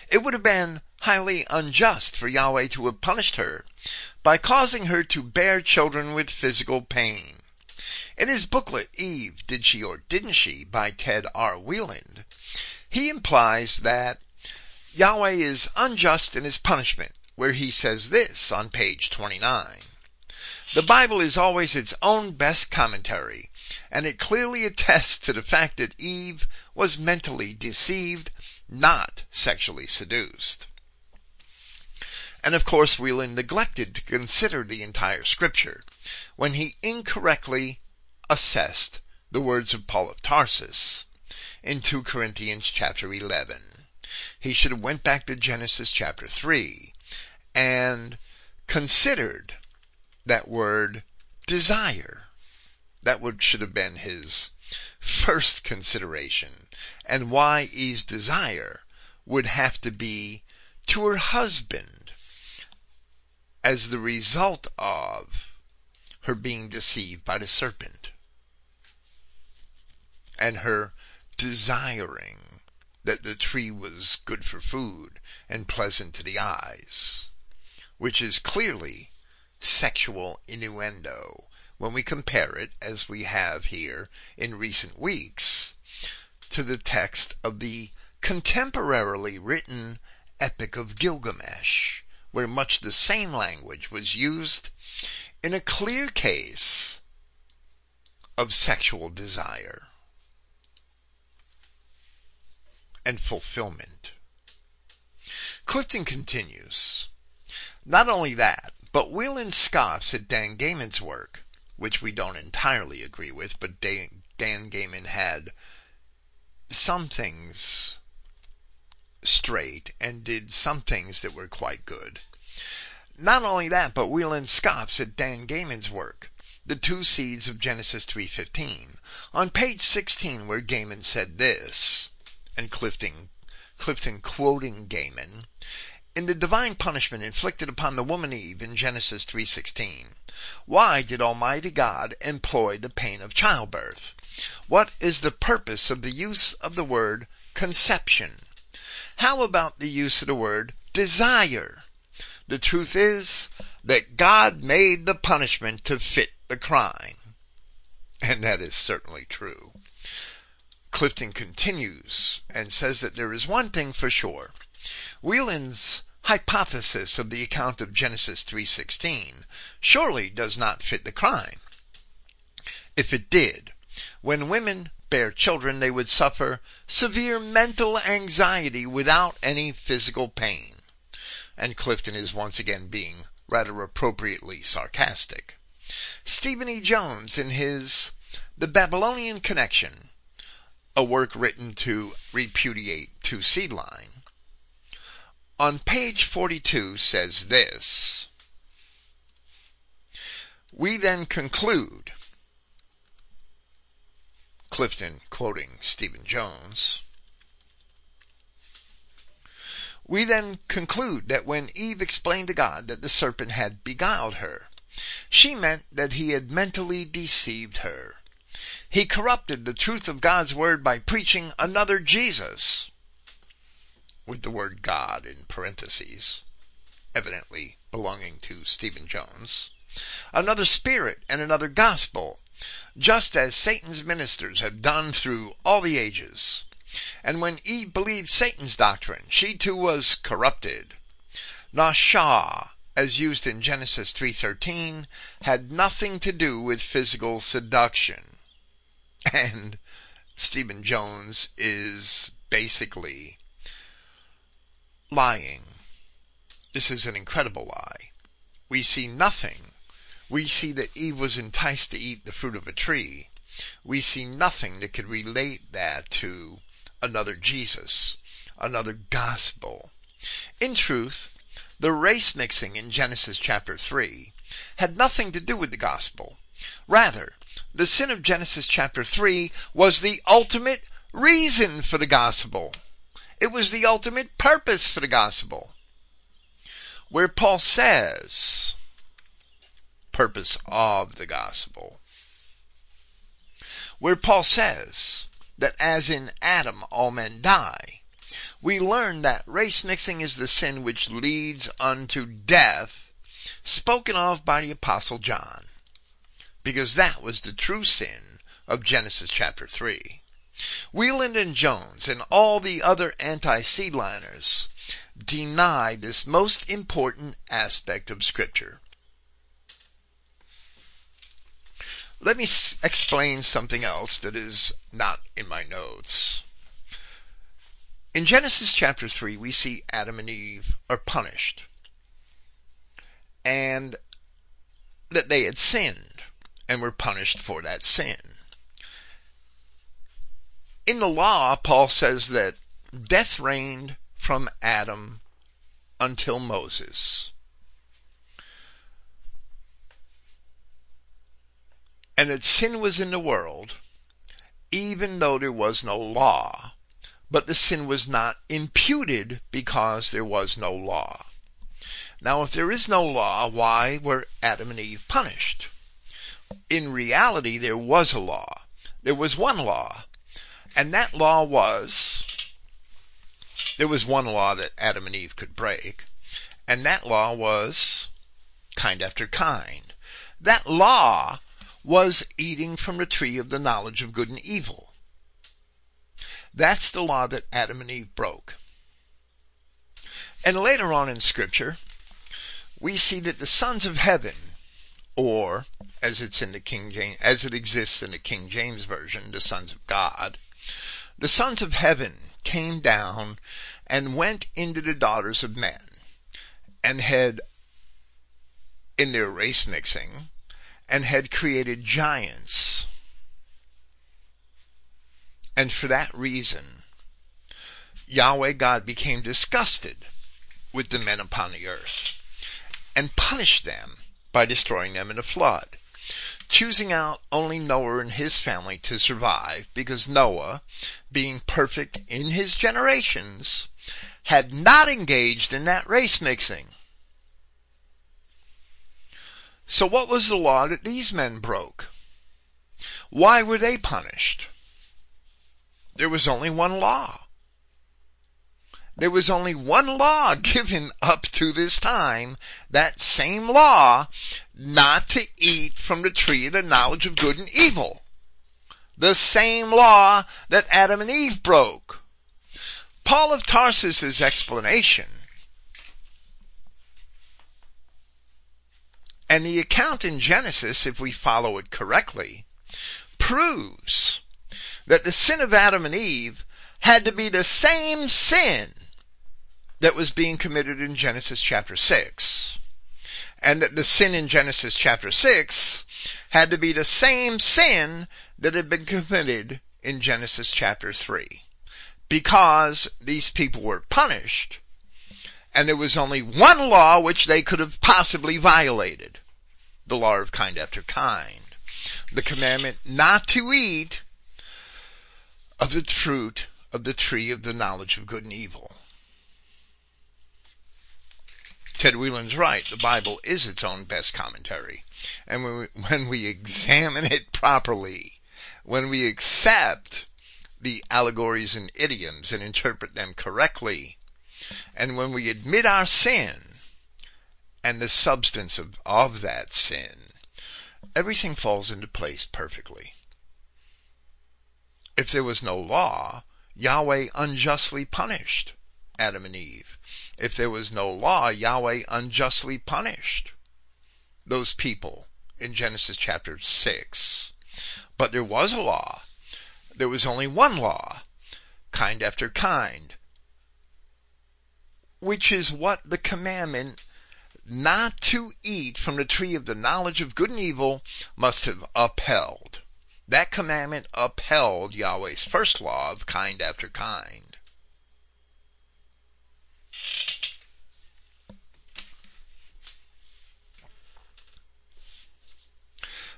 it would have been highly unjust for Yahweh to have punished her by causing her to bear children with physical pain. In his booklet, Eve, Did She or Didn't She, by Ted R. Weiland, he implies that Yahweh is unjust in his punishment, where he says this on page 29. The Bible is always its own best commentary, and it clearly attests to the fact that Eve was mentally deceived, not sexually seduced. And of course, Weiland neglected to consider the entire scripture when he incorrectly assessed the words of Paul of Tarsus in 2 Corinthians chapter 11 he should have went back to Genesis chapter 3 and considered that word desire. That would should have been his first consideration and why Eve's desire would have to be to her husband as the result of her being deceived by the serpent and her desiring that the tree was good for food and pleasant to the eyes, which is clearly sexual innuendo. When we compare it, as we have here in recent weeks, to the text of the contemporarily written Epic of Gilgamesh, where much the same language was used in a clear case of sexual desire and fulfillment. Clifton continues, not only that, but Weiland scoffs at Dan Gayman's work, which we don't entirely agree with, but Dan, Gayman had some things straight and did some things that were quite good. Not only that, but Weiland scoffs at Dan Gayman's work, The Two Seeds of Genesis 3.15, on page 16 where Gayman said this, and Clifton, Clifton quoting Gayman, in the divine punishment inflicted upon the woman Eve in Genesis 3:16. Why did Almighty God employ the pain of childbirth? What is the purpose of the use of the word conception? How about the use of the word desire? The truth is that God made the punishment to fit the crime. And that is certainly true. Clifton continues and says that there is one thing for sure. Weiland's hypothesis of the account of Genesis 3:16 surely does not fit the crime. If it did, when women bear children, they would suffer severe mental anxiety without any physical pain. And Clifton is once again being rather appropriately sarcastic. Stephen E. Jones, in his The Babylonian Connection, a work written to repudiate Two Seed Line, on page 42 says this. We then conclude, Clifton quoting Stephen Jones, we then conclude that when Eve explained to God that the serpent had beguiled her, she meant that he had mentally deceived her. He corrupted the truth of God's word by preaching another Jesus, with the word God in parentheses, evidently belonging to Stephen Jones, another spirit and another gospel, just as Satan's ministers have done through all the ages. And when Eve believed Satan's doctrine, she too was corrupted. Nashah, as used in Genesis 3:13, had nothing to do with physical seduction. And Stephen Jones is basically lying. This is an incredible lie. We see nothing. We see that Eve was enticed to eat the fruit of a tree. We see nothing that could relate that to another Jesus, another gospel. In truth, the race mixing in Genesis chapter 3 had nothing to do with the gospel. Rather, the sin of Genesis chapter 3 was the ultimate reason for the gospel. It was the ultimate purpose for the gospel. Where Paul says, purpose of the gospel. Where Paul says that as in Adam all men die, we learn that race mixing is the sin which leads unto death, spoken of by the apostle John. Because that was the true sin of Genesis chapter 3. Weiland and Jones and all the other anti-seedliners deny this most important aspect of scripture. Let me s- explain something else that is not in my notes. In Genesis chapter 3, we see Adam and Eve are punished. And that they had sinned and were punished for that sin. In the law, Paul says that death reigned from Adam until Moses. And that sin was in the world, even though there was no law, but the sin was not imputed because there was no law. Now, if there is no law, why were Adam and Eve punished? In reality, there was a law. There was one law. And that law was, there was one law that Adam and Eve could break. And that law was kind after kind. That law was eating from the tree of the knowledge of good and evil. That's the law that Adam and Eve broke. And later on in scripture, we see that the sons of heaven, or as it's in the King James, as it exists in the King James version, the sons of God, the sons of heaven came down and went into the daughters of men and had, in their race mixing, and had created giants. And for that reason, Yahweh God became disgusted with the men upon the earth and punished them by destroying them in a flood, choosing out only Noah and his family to survive because Noah, being perfect in his generations, had not engaged in that race mixing. So what was the law that these men broke? Why were they punished? There was only one law. There was only one law given up to this time, that same law, not to eat from the tree of the knowledge of good and evil. The same law that Adam and Eve broke. Paul of Tarsus's explanation and the account in Genesis, if we follow it correctly, proves that the sin of Adam and Eve had to be the same sin that was being committed in Genesis chapter 6. And that the sin in Genesis chapter 6 had to be the same sin that had been committed in Genesis chapter 3. Because these people were punished, and there was only one law which they could have possibly violated. The law of kind after kind. The commandment not to eat of the fruit of the tree of the knowledge of good and evil. Ted Weiland's right. The Bible is its own best commentary. And when we, when we examine it properly, when we accept the allegories and idioms and interpret them correctly, and when we admit our sin and the substance of, of that sin, everything falls into place perfectly. If there was no law, Yahweh unjustly punished Adam and Eve. If there was no law, Yahweh unjustly punished those people in Genesis chapter 6. But there was a law. There was only one law, kind after kind, which is what the commandment not to eat from the tree of the knowledge of good and evil must have upheld. That commandment upheld Yahweh's first law of kind after kind.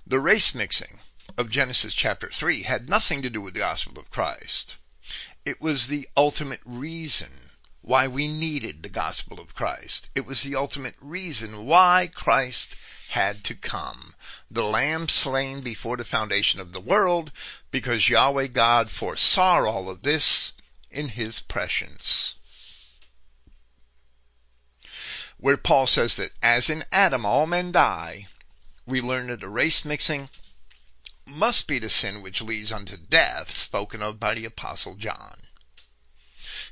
The race mixing of Genesis chapter 3 had nothing to do with the gospel of Christ. It was the ultimate reason why we needed the gospel of Christ. It was the ultimate reason why Christ had to come. The lamb slain before the foundation of the world, because Yahweh God foresaw all of this in his prescience. Where Paul says that as in Adam all men die, we learn that the race mixing must be the sin which leads unto death spoken of by the apostle John.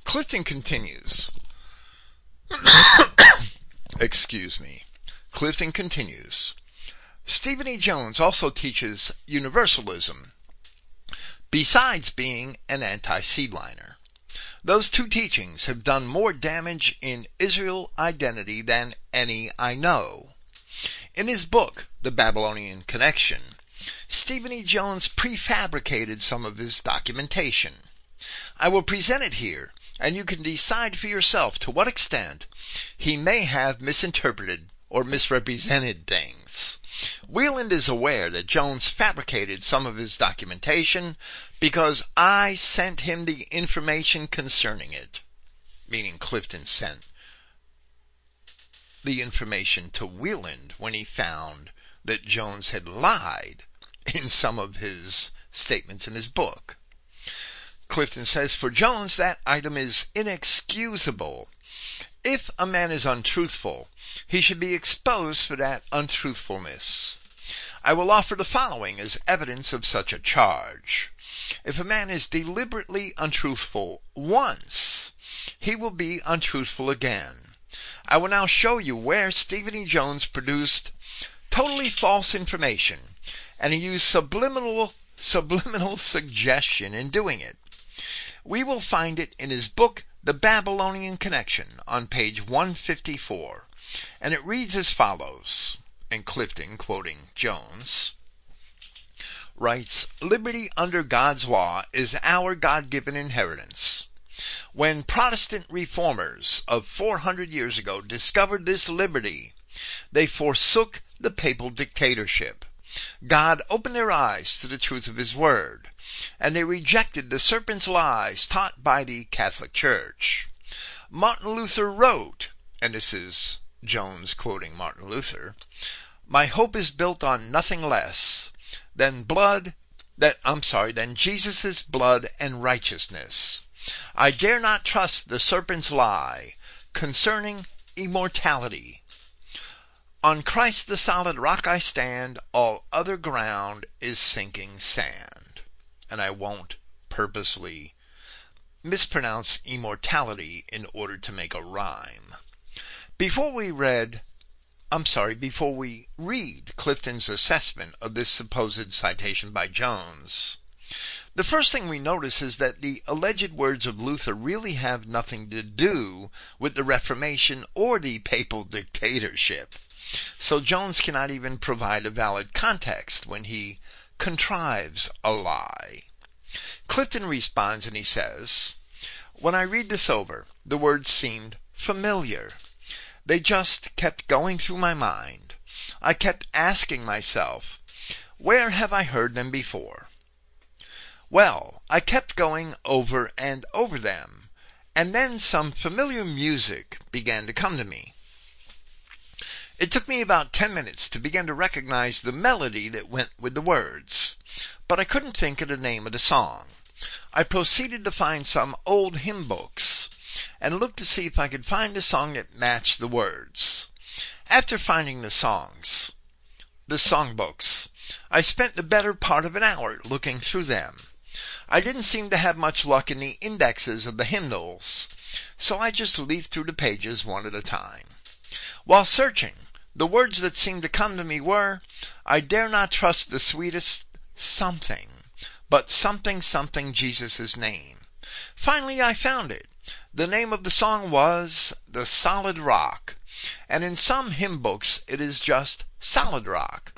Clifton continues. Excuse me. Clifton continues. Stephen E. Jones also teaches universalism, besides being an anti-seedliner. Those two teachings have done more damage in Israel identity than any I know. In his book, The Babylonian Connection, Stephen E. Jones prefabricated some of his documentation. I will present it here, and you can decide for yourself to what extent he may have misinterpreted or misrepresented things. Weiland is aware that Jones fabricated some of his documentation because I sent him the information concerning it, meaning Clifton sent the information to Weiland when he found that Jones had lied in some of his statements in his book. Clifton says, for Jones, that item is inexcusable if a man is untruthful, he should be exposed for that untruthfulness. I will offer the following as evidence of such a charge. If a man is deliberately untruthful once, he will be untruthful again. I will now show you where Stephen E. Jones produced totally false information, and he used subliminal, subliminal suggestion in doing it. We will find it in his book, the Babylonian Connection on page 154, and it reads as follows, and Clifton, quoting Jones, writes, Liberty under God's law is our God-given inheritance. When Protestant reformers of 400 years ago discovered this liberty, they forsook the papal dictatorship. God opened their eyes to the truth of His Word, and they rejected the serpent's lies taught by the Catholic Church. Martin Luther wrote, and this is Jones quoting Martin Luther, My hope is built on nothing less than blood, that, I'm sorry, than Jesus' blood and righteousness. I dare not trust the serpent's lie concerning immortality on Christ the solid rock I stand, all other ground is sinking sand. And I won't purposely mispronounce immortality in order to make a rhyme. Before we read, I'm sorry, before we read Clifton's assessment of this supposed citation by Jones, the first thing we notice is that the alleged words of Luther really have nothing to do with the Reformation or the papal dictatorship. So Jones cannot even provide a valid context when he contrives a lie. Clifton responds and he says, When I read this over, the words seemed familiar. They just kept going through my mind. I kept asking myself, where have I heard them before? Well, I kept going over and over them, and then some familiar music began to come to me. It took me about ten minutes to begin to recognize the melody that went with the words, but I couldn't think of the name of the song. I proceeded to find some old hymn books and looked to see if I could find a song that matched the words. After finding the songs, the songbooks, I spent the better part of an hour looking through them. I didn't seem to have much luck in the indexes of the hymnals, so I just leafed through the pages one at a time. While searching, the words that seemed to come to me were, I dare not trust the sweetest something, but something something Jesus' name. Finally I found it. The name of the song was The Solid Rock, and in some hymn books it is just Solid Rock.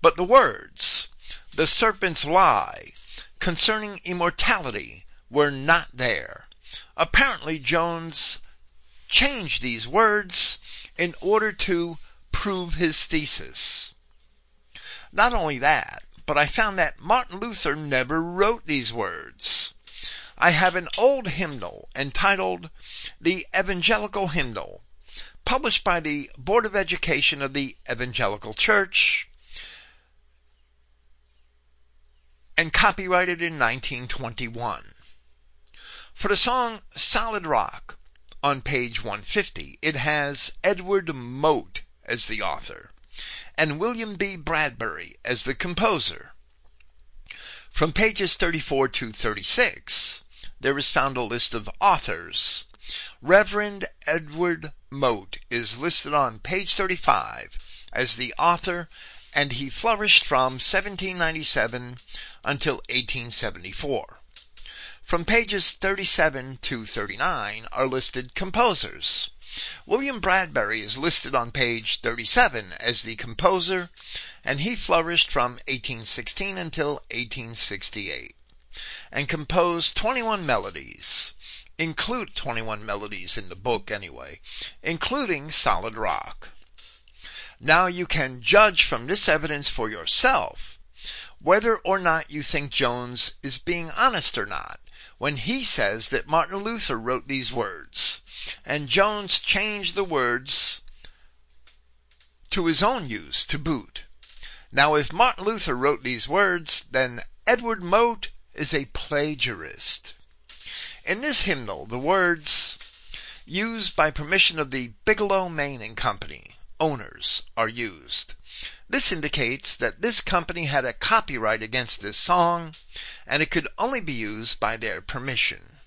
But the words, the serpent's lie, concerning immortality, were not there. Apparently Jones changed these words in order to prove his thesis. Not only that, but I found that Martin Luther never wrote these words. I have an old hymnal entitled The Evangelical Hymnal, published by the Board of Education of the Evangelical Church and copyrighted in 1921. For the song Solid Rock on page 150, it has Edward Mote as the author and William B. Bradbury as the composer. From pages 34 to 36, there is found a list of authors. Reverend Edward Mote is listed on page 35 as the author and he flourished from 1797 until 1874. From pages 37 to 39 are listed composers. William Bradbury is listed on page 37 as the composer, and he flourished from 1816 until 1868, and composed 21 melodies, include 21 melodies in the book anyway, including Solid Rock. Now you can judge from this evidence for yourself whether or not you think Jones is being honest or not when he says that Martin Luther wrote these words and Jones changed the words to his own use to boot. Now if Martin Luther wrote these words, then Edward Mote is a plagiarist. In this hymnal, the words used by permission of the Bigelow Main and Company owners are used. This indicates that this company had a copyright against this song, and it could only be used by their permission.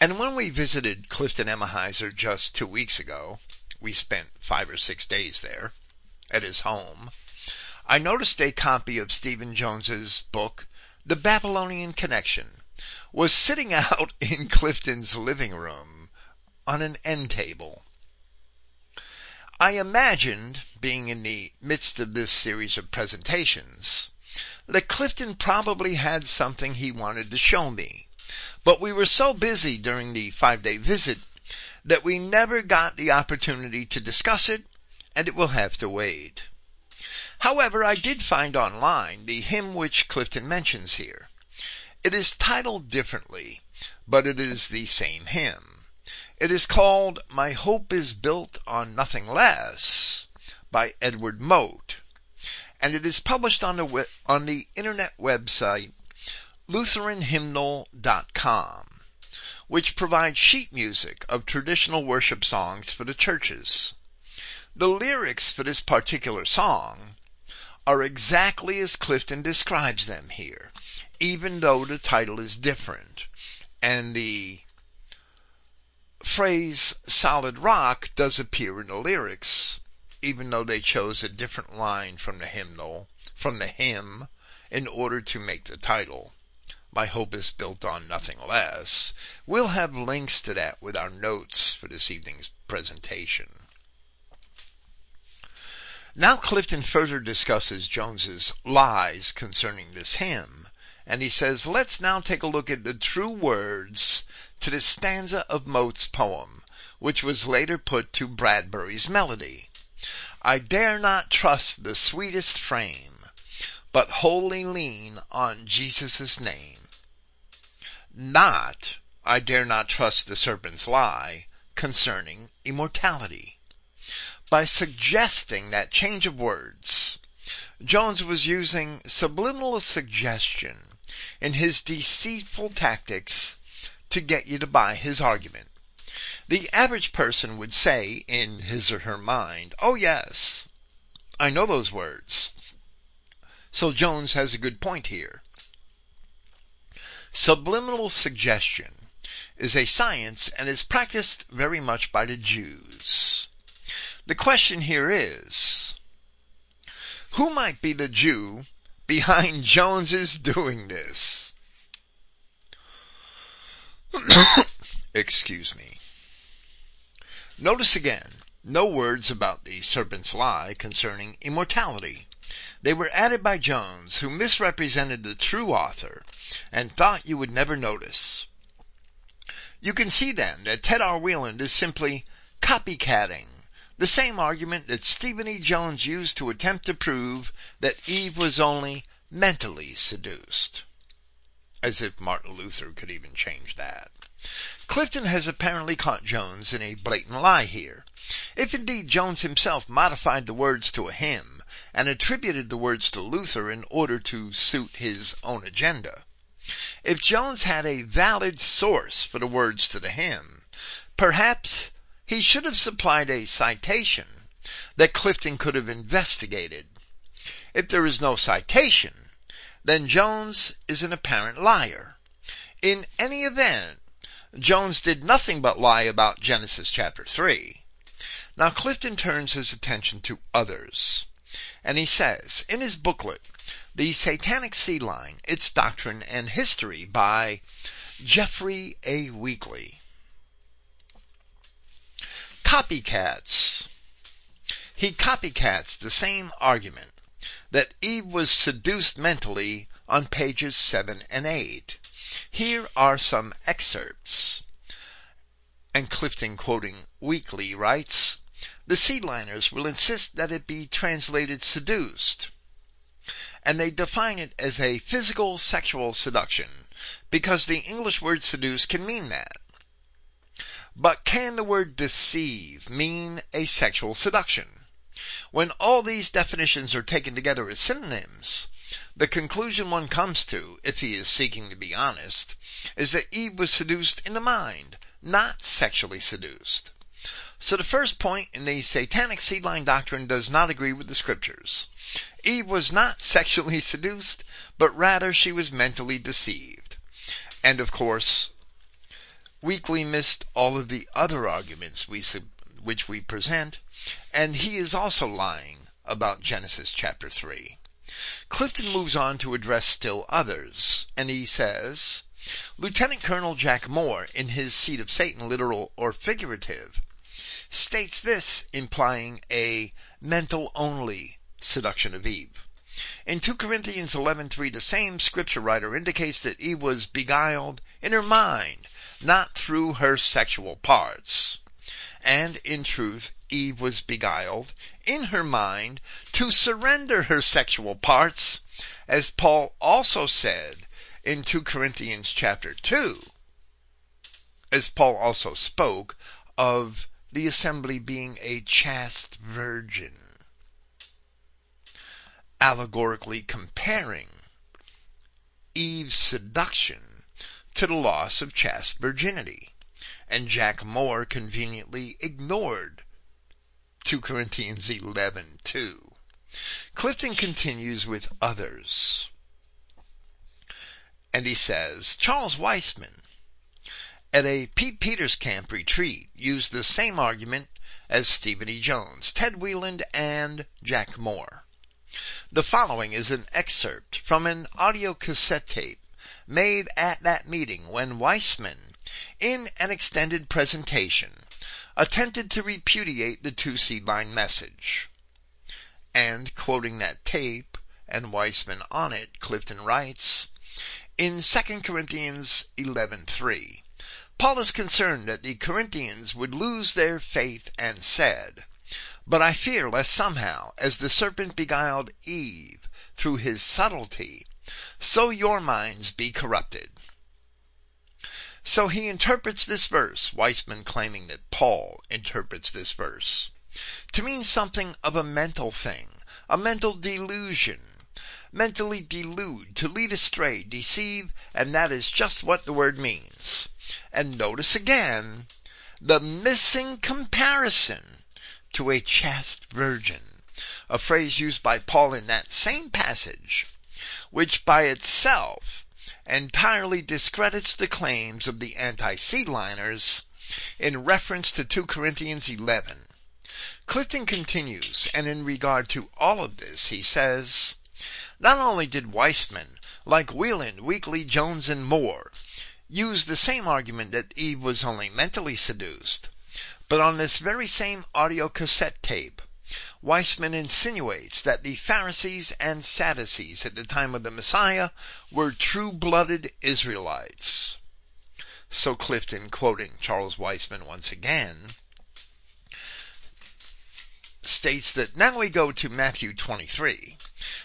And when we visited Clifton Emahiser just two weeks ago, we spent five or six days there, at his home, I noticed a copy of Stephen Jones's book, The Babylonian Connection, was sitting out in Clifton's living room on an end table. I imagined, being in the midst of this series of presentations, that Clifton probably had something he wanted to show me. But we were so busy during the five day visit that we never got the opportunity to discuss it, and it will have to wait. However, I did find online the hymn which Clifton mentions here. It is titled differently, but it is the same hymn. It is called My Hope is Built on Nothing Less by Edward Mote, and it is published on the, on the internet website LutheranHymnal.com, which provides sheet music of traditional worship songs for the churches. The lyrics for this particular song are exactly as Clifton describes them here, even though the title is different, and the phrase solid rock does appear in the lyrics, even though they chose a different line from the hymnal, from the hymn, in order to make the title. My hope is built on nothing less. We'll have links to that with our notes for this evening's presentation. Now Clifton further discusses Jones's lies concerning this hymn, and he says, let's now take a look at the true words to the stanza of Mote's poem, which was later put to Bradbury's melody. I dare not trust the sweetest frame, but wholly lean on Jesus' name. Not, I dare not trust the serpent's lie concerning immortality. By suggesting that change of words, Jones was using subliminal suggestion in his deceitful tactics to get you to buy his argument. The average person would say in his or her mind, oh yes, I know those words. So Jones has a good point here. Subliminal suggestion is a science and is practiced very much by the Jews. The question here is, who might be the Jew behind Jones's doing this? Excuse me. Notice again, no words about the serpent's lie concerning immortality. They were added by Jones, who misrepresented the true author and thought you would never notice. You can see then that Ted R. Weiland is simply copycatting the same argument that Stephen E. Jones used to attempt to prove that Eve was only mentally seduced. As if Martin Luther could even change that. Clifton has apparently caught Jones in a blatant lie here. If indeed Jones himself modified the words to a hymn and attributed the words to Luther in order to suit his own agenda, If Jones had a valid source for the words to the hymn, perhaps he should have supplied a citation that Clifton could have investigated. If there is no citation, then Jones is an apparent liar. In any event, Jones did nothing but lie about Genesis chapter 3. Now Clifton turns his attention to others, and he says in his booklet, The Satanic Seed Line, Its Doctrine and History by Jeffrey A. Weakley. Copycats. He copycats the same argument that Eve was seduced mentally on pages 7 and 8. Here are some excerpts. And Clifton quoting Weakley writes, the seedliners will insist that it be translated seduced. And they define it as a physical sexual seduction because the English word seduce can mean that. But can the word deceive mean a sexual seduction? When all these definitions are taken together as synonyms, the conclusion one comes to, if he is seeking to be honest, is that Eve was seduced in the mind, not sexually seduced. So the first point in the satanic seedline doctrine does not agree with the scriptures. Eve was not sexually seduced, but rather she was mentally deceived. And of course, Weakley missed all of the other arguments we, which we present, and he is also lying about Genesis chapter 3. Clifton moves on to address still others, and he says, Lieutenant Colonel Jack Moore, in his Seat of Satan, literal or figurative, states this, implying a mental only seduction of Eve. In 2 Corinthians 11:3, the same scripture writer indicates that Eve was beguiled in her mind not through her sexual parts. And in truth, Eve was beguiled in her mind to surrender her sexual parts, as Paul also said in 2 Corinthians chapter 2, as Paul also spoke of the assembly being a chaste virgin, allegorically comparing Eve's seduction to the loss of chaste virginity. And Jack Moore conveniently ignored 2 Corinthians 11 2. Clifton continues with others. And he says, Charles Weisman, at a Pete Peters Camp retreat, used the same argument as Stephen E. Jones, Ted Weiland, and Jack Moore. The following is an excerpt from an audio cassette tape made at that meeting when Weisman, in an extended presentation, attempted to repudiate the two seed line message. And quoting that tape and Weisman on it, Clifton writes, in 2 Corinthians 11:3, Paul is concerned that the Corinthians would lose their faith and said, But I fear lest somehow, as the serpent beguiled Eve through his subtlety, so your minds be corrupted. So he interprets this verse, Weisman claiming that Paul interprets this verse, to mean something of a mental thing, a mental delusion, mentally delude, to lead astray, deceive, and that is just what the word means. And notice again the missing comparison to a chaste virgin, a phrase used by Paul in that same passage which by itself entirely discredits the claims of the anti-seedliners in reference to 2 Corinthians 11. Clifton continues, and in regard to all of this, he says, not only did Weisman, like Weiland, Weakley, Jones, and Moore, use the same argument that Eve was only mentally seduced, but on this very same audio cassette tape, Weisman insinuates that the Pharisees and Sadducees at the time of the Messiah were true-blooded Israelites. So Clifton, quoting Charles Weisman once again, states that now we go to Matthew 23.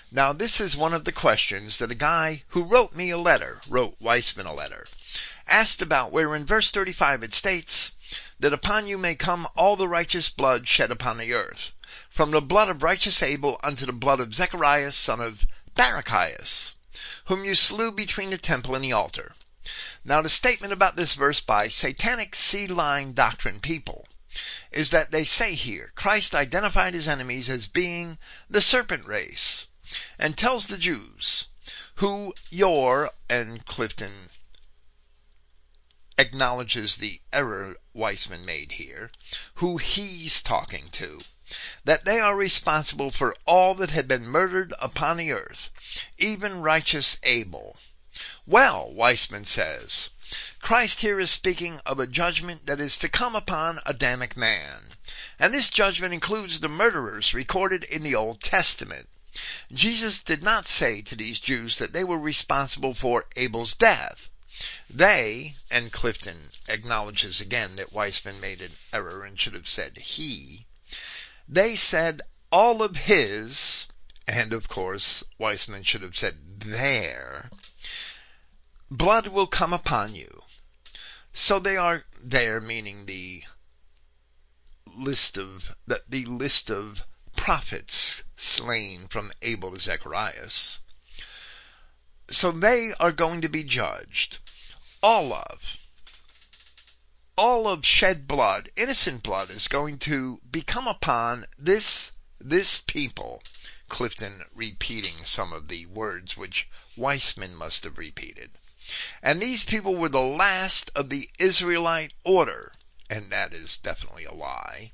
Now this is one of the questions that a guy who wrote me a letter, wrote Weisman a letter, asked about where in verse 35 it states that upon you may come all the righteous blood shed upon the earth from the blood of righteous Abel unto the blood of Zechariah son of Barachias. whom you slew between the temple and the altar. Now the statement about this verse by satanic seed line doctrine people is that they say here Christ identified his enemies as being the serpent race and tells the Jews who your and Clifton acknowledges the error Weisman made here, who he's talking to, that they are responsible for all that had been murdered upon the earth, even righteous Abel. Well, Weisman says, Christ here is speaking of a judgment that is to come upon Adamic man. And this judgment includes the murderers recorded in the Old Testament. Jesus did not say to these Jews that they were responsible for Abel's death. They, and Clifton acknowledges again that Weisman made an error and should have said he, they said all of his, and of course Weisman should have said their, blood will come upon you. So they are there, meaning the list of the, the list of prophets slain from Abel to Zacharias. So they are going to be judged all of, all of shed blood, innocent blood is going to become upon this, this people. Clifton repeating some of the words which Weisman must have repeated. And these people were the last of the Israelite order, and that is definitely a lie.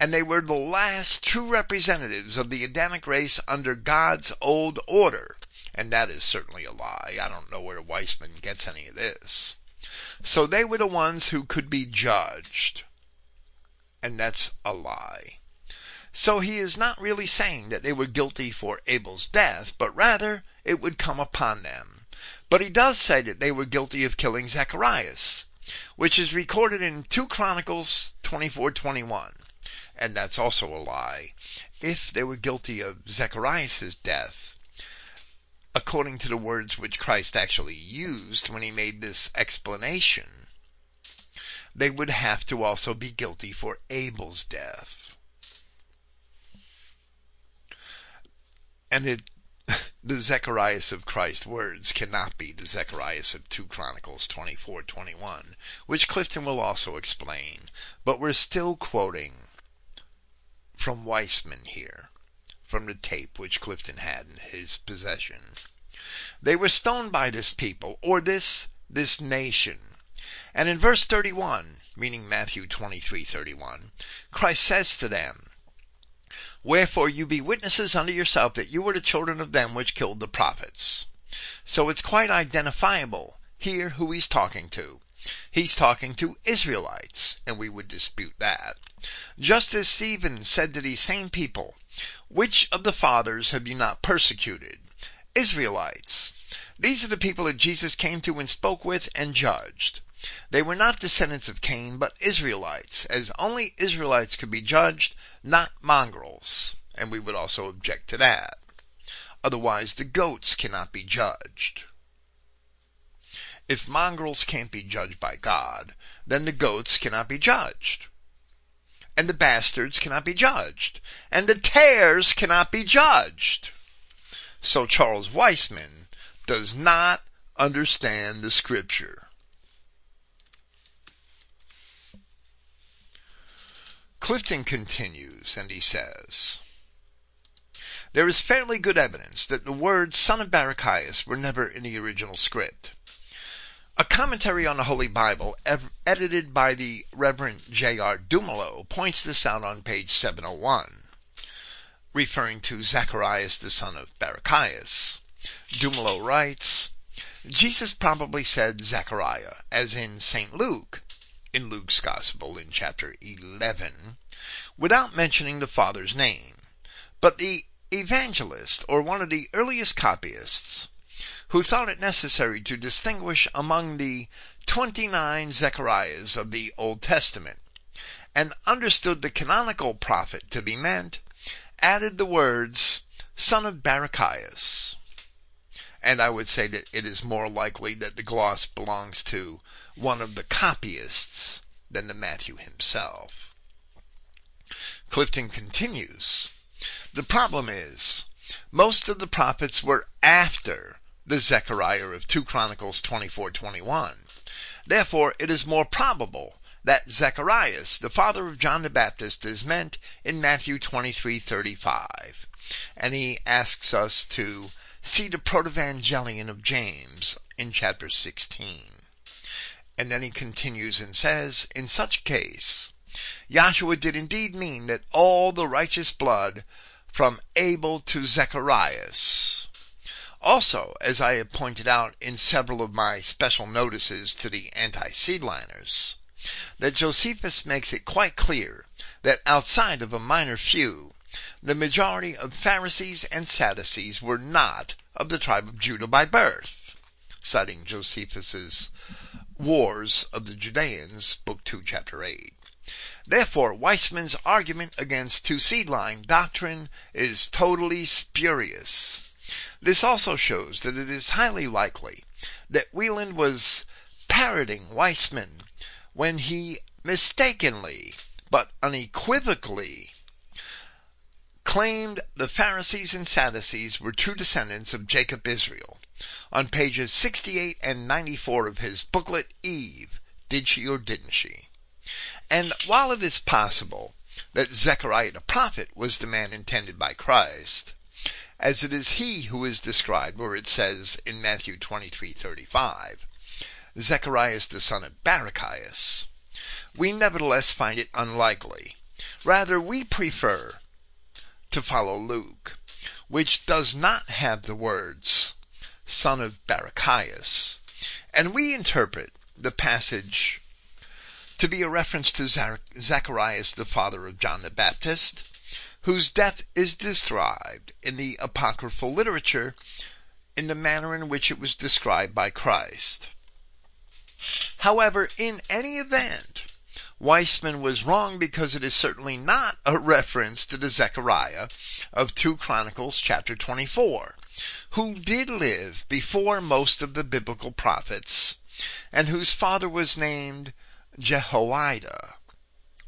And they were the last true representatives of the Adamic race under God's old order. And that is certainly a lie. I don't know where Weisman gets any of this. So they were the ones who could be judged. And that's a lie. So he is not really saying that they were guilty for Abel's death, but rather it would come upon them. But he does say that they were guilty of killing Zacharias, which is recorded in 2 Chronicles 24:21. And that's also a lie. If they were guilty of Zacharias' death, according to the words which Christ actually used when he made this explanation, they would have to also be guilty for Abel's death. And it, the Zacharias of Christ's words cannot be the Zacharias of 2 Chronicles 24:21, which Clifton will also explain, but we're still quoting from Weisman here from the tape which Clifton had in his possession. They were stoned by this people, or this, this nation. And in verse 31, meaning Matthew 23:31, Christ says to them, Wherefore you be witnesses unto yourself that you were the children of them which killed the prophets. So it's quite identifiable here who he's talking to. He's talking to Israelites, and we would dispute that. Just as Stephen said to these same people, which of the fathers have you not persecuted? Israelites. These are the people that Jesus came to and spoke with and judged. They were not descendants of Cain, but Israelites, as only Israelites could be judged, not mongrels. And we would also object to that. Otherwise, the goats cannot be judged. If mongrels can't be judged by God, then the goats cannot be judged and the bastards cannot be judged, and the tares cannot be judged. So Charles Weisman does not understand the scripture. Clifton continues and he says, There is fairly good evidence that the words son of Barachias were never in the original script. A commentary on the Holy Bible, ev- edited by the Reverend J.R. Dumelow, points this out on page 701, referring to Zacharias the son of Barachias. Dumelow writes, Jesus probably said Zechariah, as in St. Luke, in Luke's Gospel in chapter 11, without mentioning the Father's name. But the evangelist, or one of the earliest copyists, who thought it necessary to distinguish among the 29 Zechariahs of the Old Testament, and understood the canonical prophet to be meant, added the words, son of Barachias. And I would say that it is more likely that the gloss belongs to one of the copyists than to Matthew himself. Clifton continues, the problem is, most of the prophets were after the Zechariah of 2 Chronicles 24:21. Therefore, it is more probable that Zacharias, the father of John the Baptist, is meant in Matthew 23:35. And he asks us to see the Protevangelion of James in chapter 16. And then he continues and says, in such case, Joshua did indeed mean that all the righteous blood from Abel to Zacharias also, as I have pointed out in several of my special notices to the anti-seedliners, that Josephus makes it quite clear that outside of a minor few, the majority of Pharisees and Sadducees were not of the tribe of Judah by birth, citing Josephus's Wars of the Judeans, Book 2, Chapter 8. Therefore, Weisman's argument against two seed line doctrine is totally spurious. This also shows that it is highly likely that Weiland was parroting Weisman when he mistakenly but unequivocally claimed the Pharisees and Sadducees were true descendants of Jacob Israel on pages 68 and 94 of his booklet Eve, Did She or Didn't She? And while it is possible that Zechariah the prophet was the man intended by Christ, as it is he who is described where it says in Matthew 23:35, Zechariah the son of Barachias, we nevertheless find it unlikely. Rather, we prefer to follow Luke, which does not have the words son of Barachias, and we interpret the passage to be a reference to Zacharias, the father of John the Baptist, whose death is described in the apocryphal literature in the manner in which it was described by Christ. However, in any event, Weisman was wrong because it is certainly not a reference to the Zechariah of 2 Chronicles chapter 24, who did live before most of the biblical prophets and whose father was named Jehoiada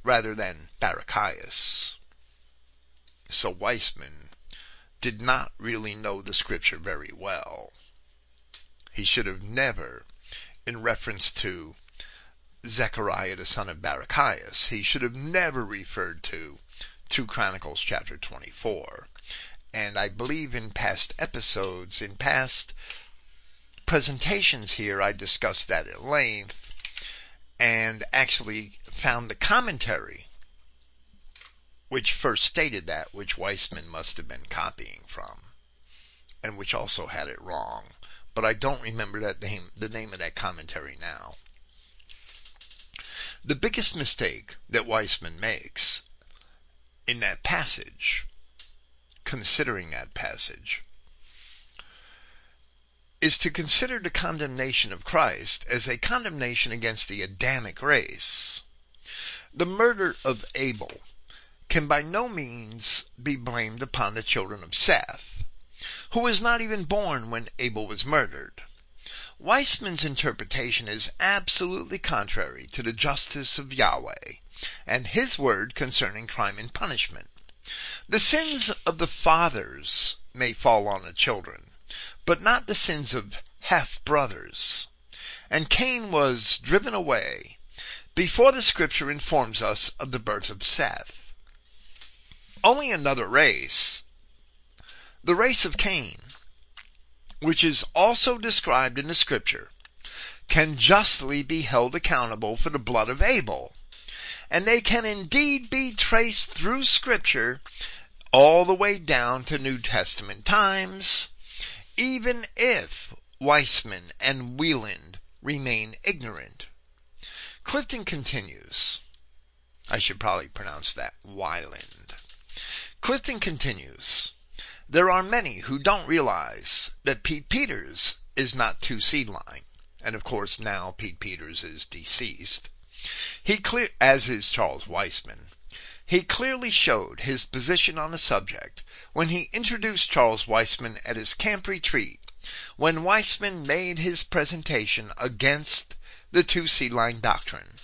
rather than Barachias. So Weisman did not really know the scripture very well. He should have never, in reference to Zechariah the son of Barachias, he should have never referred to 2 Chronicles chapter 24. And I believe in past episodes, in past presentations here, I discussed that at length and actually found the commentary which first stated that, which Weisman must have been copying from, and which also had it wrong. But I don't remember that name, the name of that commentary now. The biggest mistake that Weisman makes in that passage, considering that passage, is to consider the condemnation of Christ as a condemnation against the Adamic race. The murder of Abel can by no means be blamed upon the children of Seth, who was not even born when Abel was murdered. Weisman's interpretation is absolutely contrary to the justice of Yahweh and his word concerning crime and punishment. The sins of the fathers may fall on the children, but not the sins of half brothers. And Cain was driven away before the scripture informs us of the birth of Seth only another race, the race of Cain, which is also described in the scripture, can justly be held accountable for the blood of Abel. And they can indeed be traced through scripture all the way down to New Testament times, even if Weisman and Weiland remain ignorant. Clifton continues. I should probably pronounce that Weiland. Clifton continues, there are many who don't realize that Pete Peters is not two seed line. And of course now Pete Peters is deceased. He clear, as is Charles Weisman. He clearly showed his position on the subject when he introduced Charles Weisman at his camp retreat, when Weisman made his presentation against the two seed line doctrine.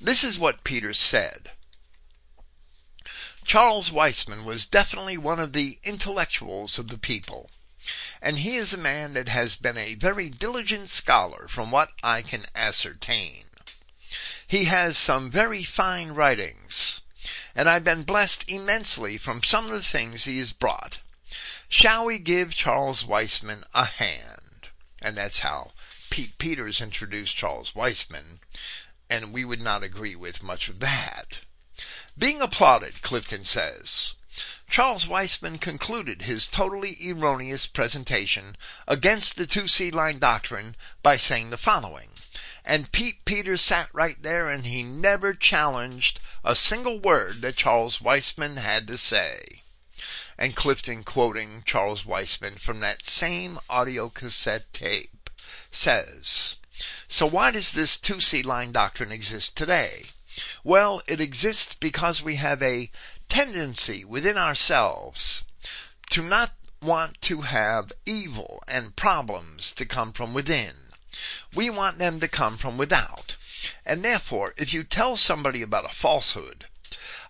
This is what Peters said. Charles Weisman was definitely one of the intellectuals of the people. And he is a man that has been a very diligent scholar from what I can ascertain. He has some very fine writings, and I've been blessed immensely from some of the things he has brought. Shall we give Charles Weisman a hand? And that's how Pete Peters introduced Charles Weisman, and we would not agree with much of that. Being applauded, Clifton says, Charles Weisman concluded his totally erroneous presentation against the two seed line doctrine by saying the following. And Pete Peters sat right there and he never challenged a single word that Charles Weisman had to say. And Clifton quoting Charles Weisman from that same audio cassette tape says, So why does this two seed line doctrine exist today? Well, it exists because we have a tendency within ourselves to not want to have evil and problems to come from within. We want them to come from without. And therefore, if you tell somebody about a falsehood,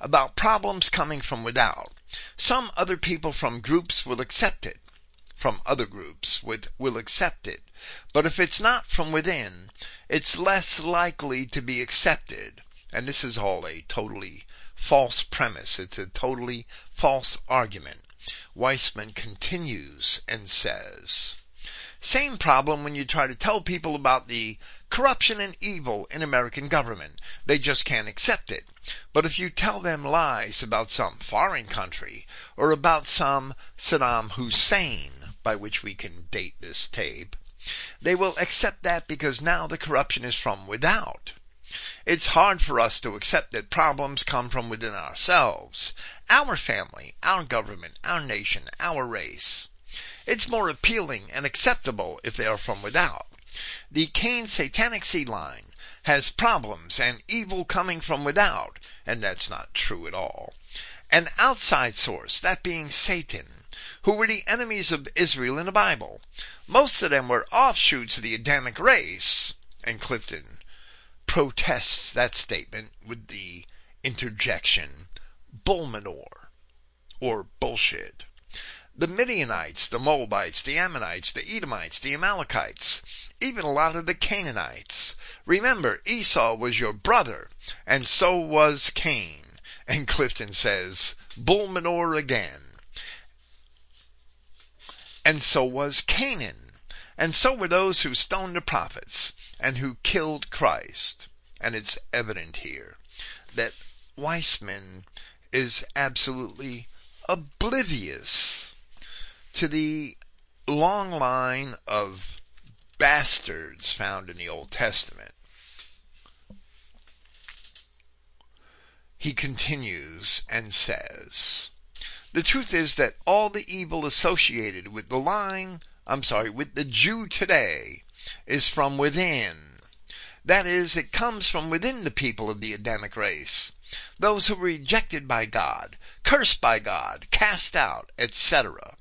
about problems coming from without, some other people from groups will accept it. From other groups would, will accept it. But if it's not from within, it's less likely to be accepted. And this is all a totally false premise. It's a totally false argument. Weisman continues and says, same problem when you try to tell people about the corruption and evil in American government. They just can't accept it. But if you tell them lies about some foreign country or about some Saddam Hussein, by which we can date this tape, they will accept that because now the corruption is from without. It's hard for us to accept that problems come from within ourselves, our family, our government, our nation, our race. It's more appealing and acceptable if they are from without. The Cain satanic seed line has problems and evil coming from without, and that's not true at all. An outside source, that being Satan, who were the enemies of Israel in the Bible. Most of them were offshoots of the Adamic race, and Clifton protests that statement with the interjection, bull manure, or bullshit. The Midianites, the Moabites, the Ammonites, the Edomites, the Amalekites, even a lot of the Canaanites. Remember, Esau was your brother, and so was Cain. And Clifton says, bull manure again. And so was Canaan. And so were those who stoned the prophets and who killed Christ. And it's evident here that Weisman is absolutely oblivious to the long line of bastards found in the Old Testament. He continues and says, The truth is that all the evil associated with the line I'm sorry, with the Jew today is from within. That is, it comes from within the people of the Adamic race. Those who were rejected by God, cursed by God, cast out, etc.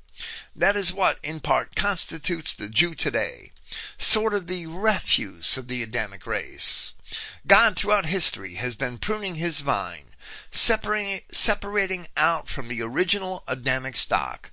That is what, in part, constitutes the Jew today. Sort of the refuse of the Adamic race. God throughout history has been pruning his vine, separating, separating out from the original Adamic stock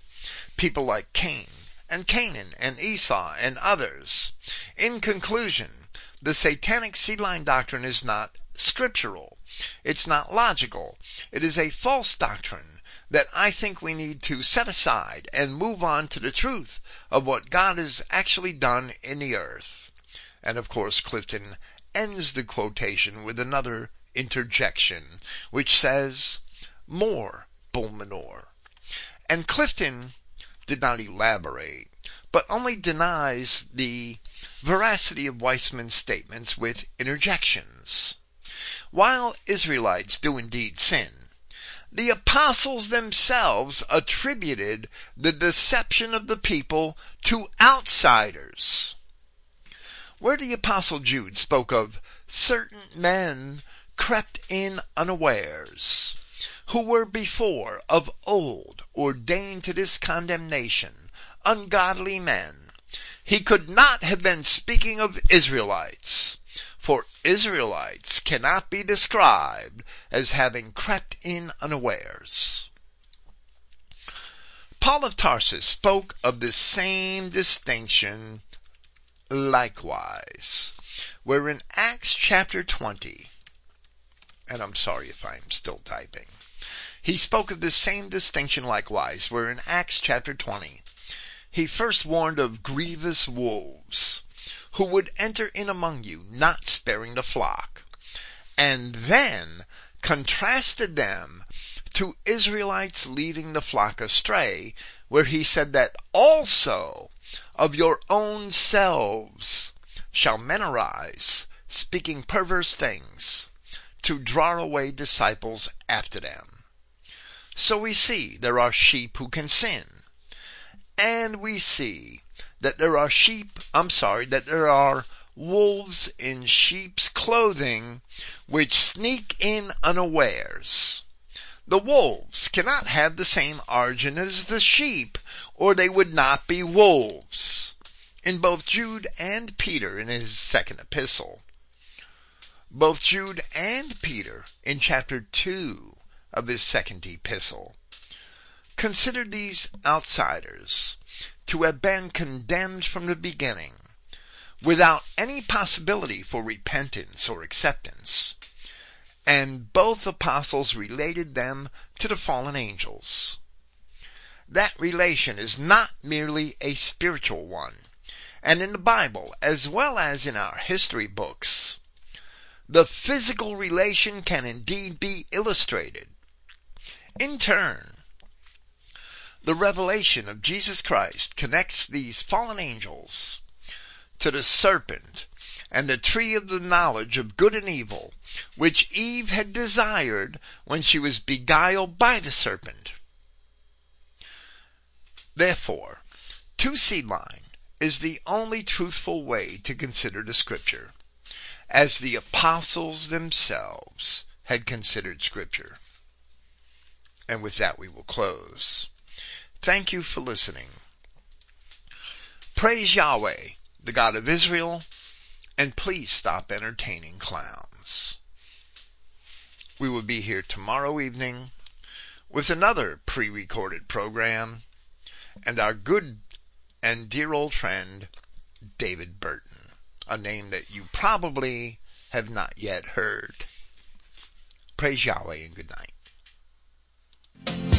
people like Cain, and Canaan and Esau and others. In conclusion, the satanic seed line doctrine is not scriptural. It's not logical. It is a false doctrine that I think we need to set aside and move on to the truth of what God has actually done in the earth. And of course, Clifton ends the quotation with another interjection, which says, more bull manure. And Clifton did not elaborate, but only denies the veracity of Weisman's statements with interjections. While Israelites do indeed sin, the apostles themselves attributed the deception of the people to outsiders. Where the apostle Jude spoke of certain men crept in unawares, who were before of old ordained to this condemnation, ungodly men. He could not have been speaking of Israelites, for Israelites cannot be described as having crept in unawares. Paul of Tarsus spoke of the same distinction likewise, where in Acts chapter 20, and I'm sorry if I'm still typing, he spoke of the same distinction likewise, where in Acts chapter 20, he first warned of grievous wolves, who would enter in among you, not sparing the flock, and then contrasted them to Israelites leading the flock astray, where he said that also of your own selves shall men arise, speaking perverse things, to draw away disciples after them. So we see there are sheep who can sin. And we see that there are sheep, I'm sorry, that there are wolves in sheep's clothing which sneak in unawares. The wolves cannot have the same origin as the sheep, or they would not be wolves. In both Jude and Peter in his second epistle, both Jude and Peter in chapter 2 of his second epistle, considered these outsiders to have been condemned from the beginning without any possibility for repentance or acceptance. And both apostles related them to the fallen angels. That relation is not merely a spiritual one. And in the Bible, as well as in our history books, the physical relation can indeed be illustrated in turn, the revelation of Jesus Christ connects these fallen angels to the serpent and the tree of the knowledge of good and evil, which Eve had desired when she was beguiled by the serpent. Therefore, two seed line is the only truthful way to consider the scripture, as the apostles themselves had considered scripture. And with that we will close. Thank you for listening. Praise Yahweh, the God of Israel, and please stop entertaining clowns. We will be here tomorrow evening with another pre-recorded program and our good and dear old friend David Burton, a name that you probably have not yet heard. Praise Yahweh and good night.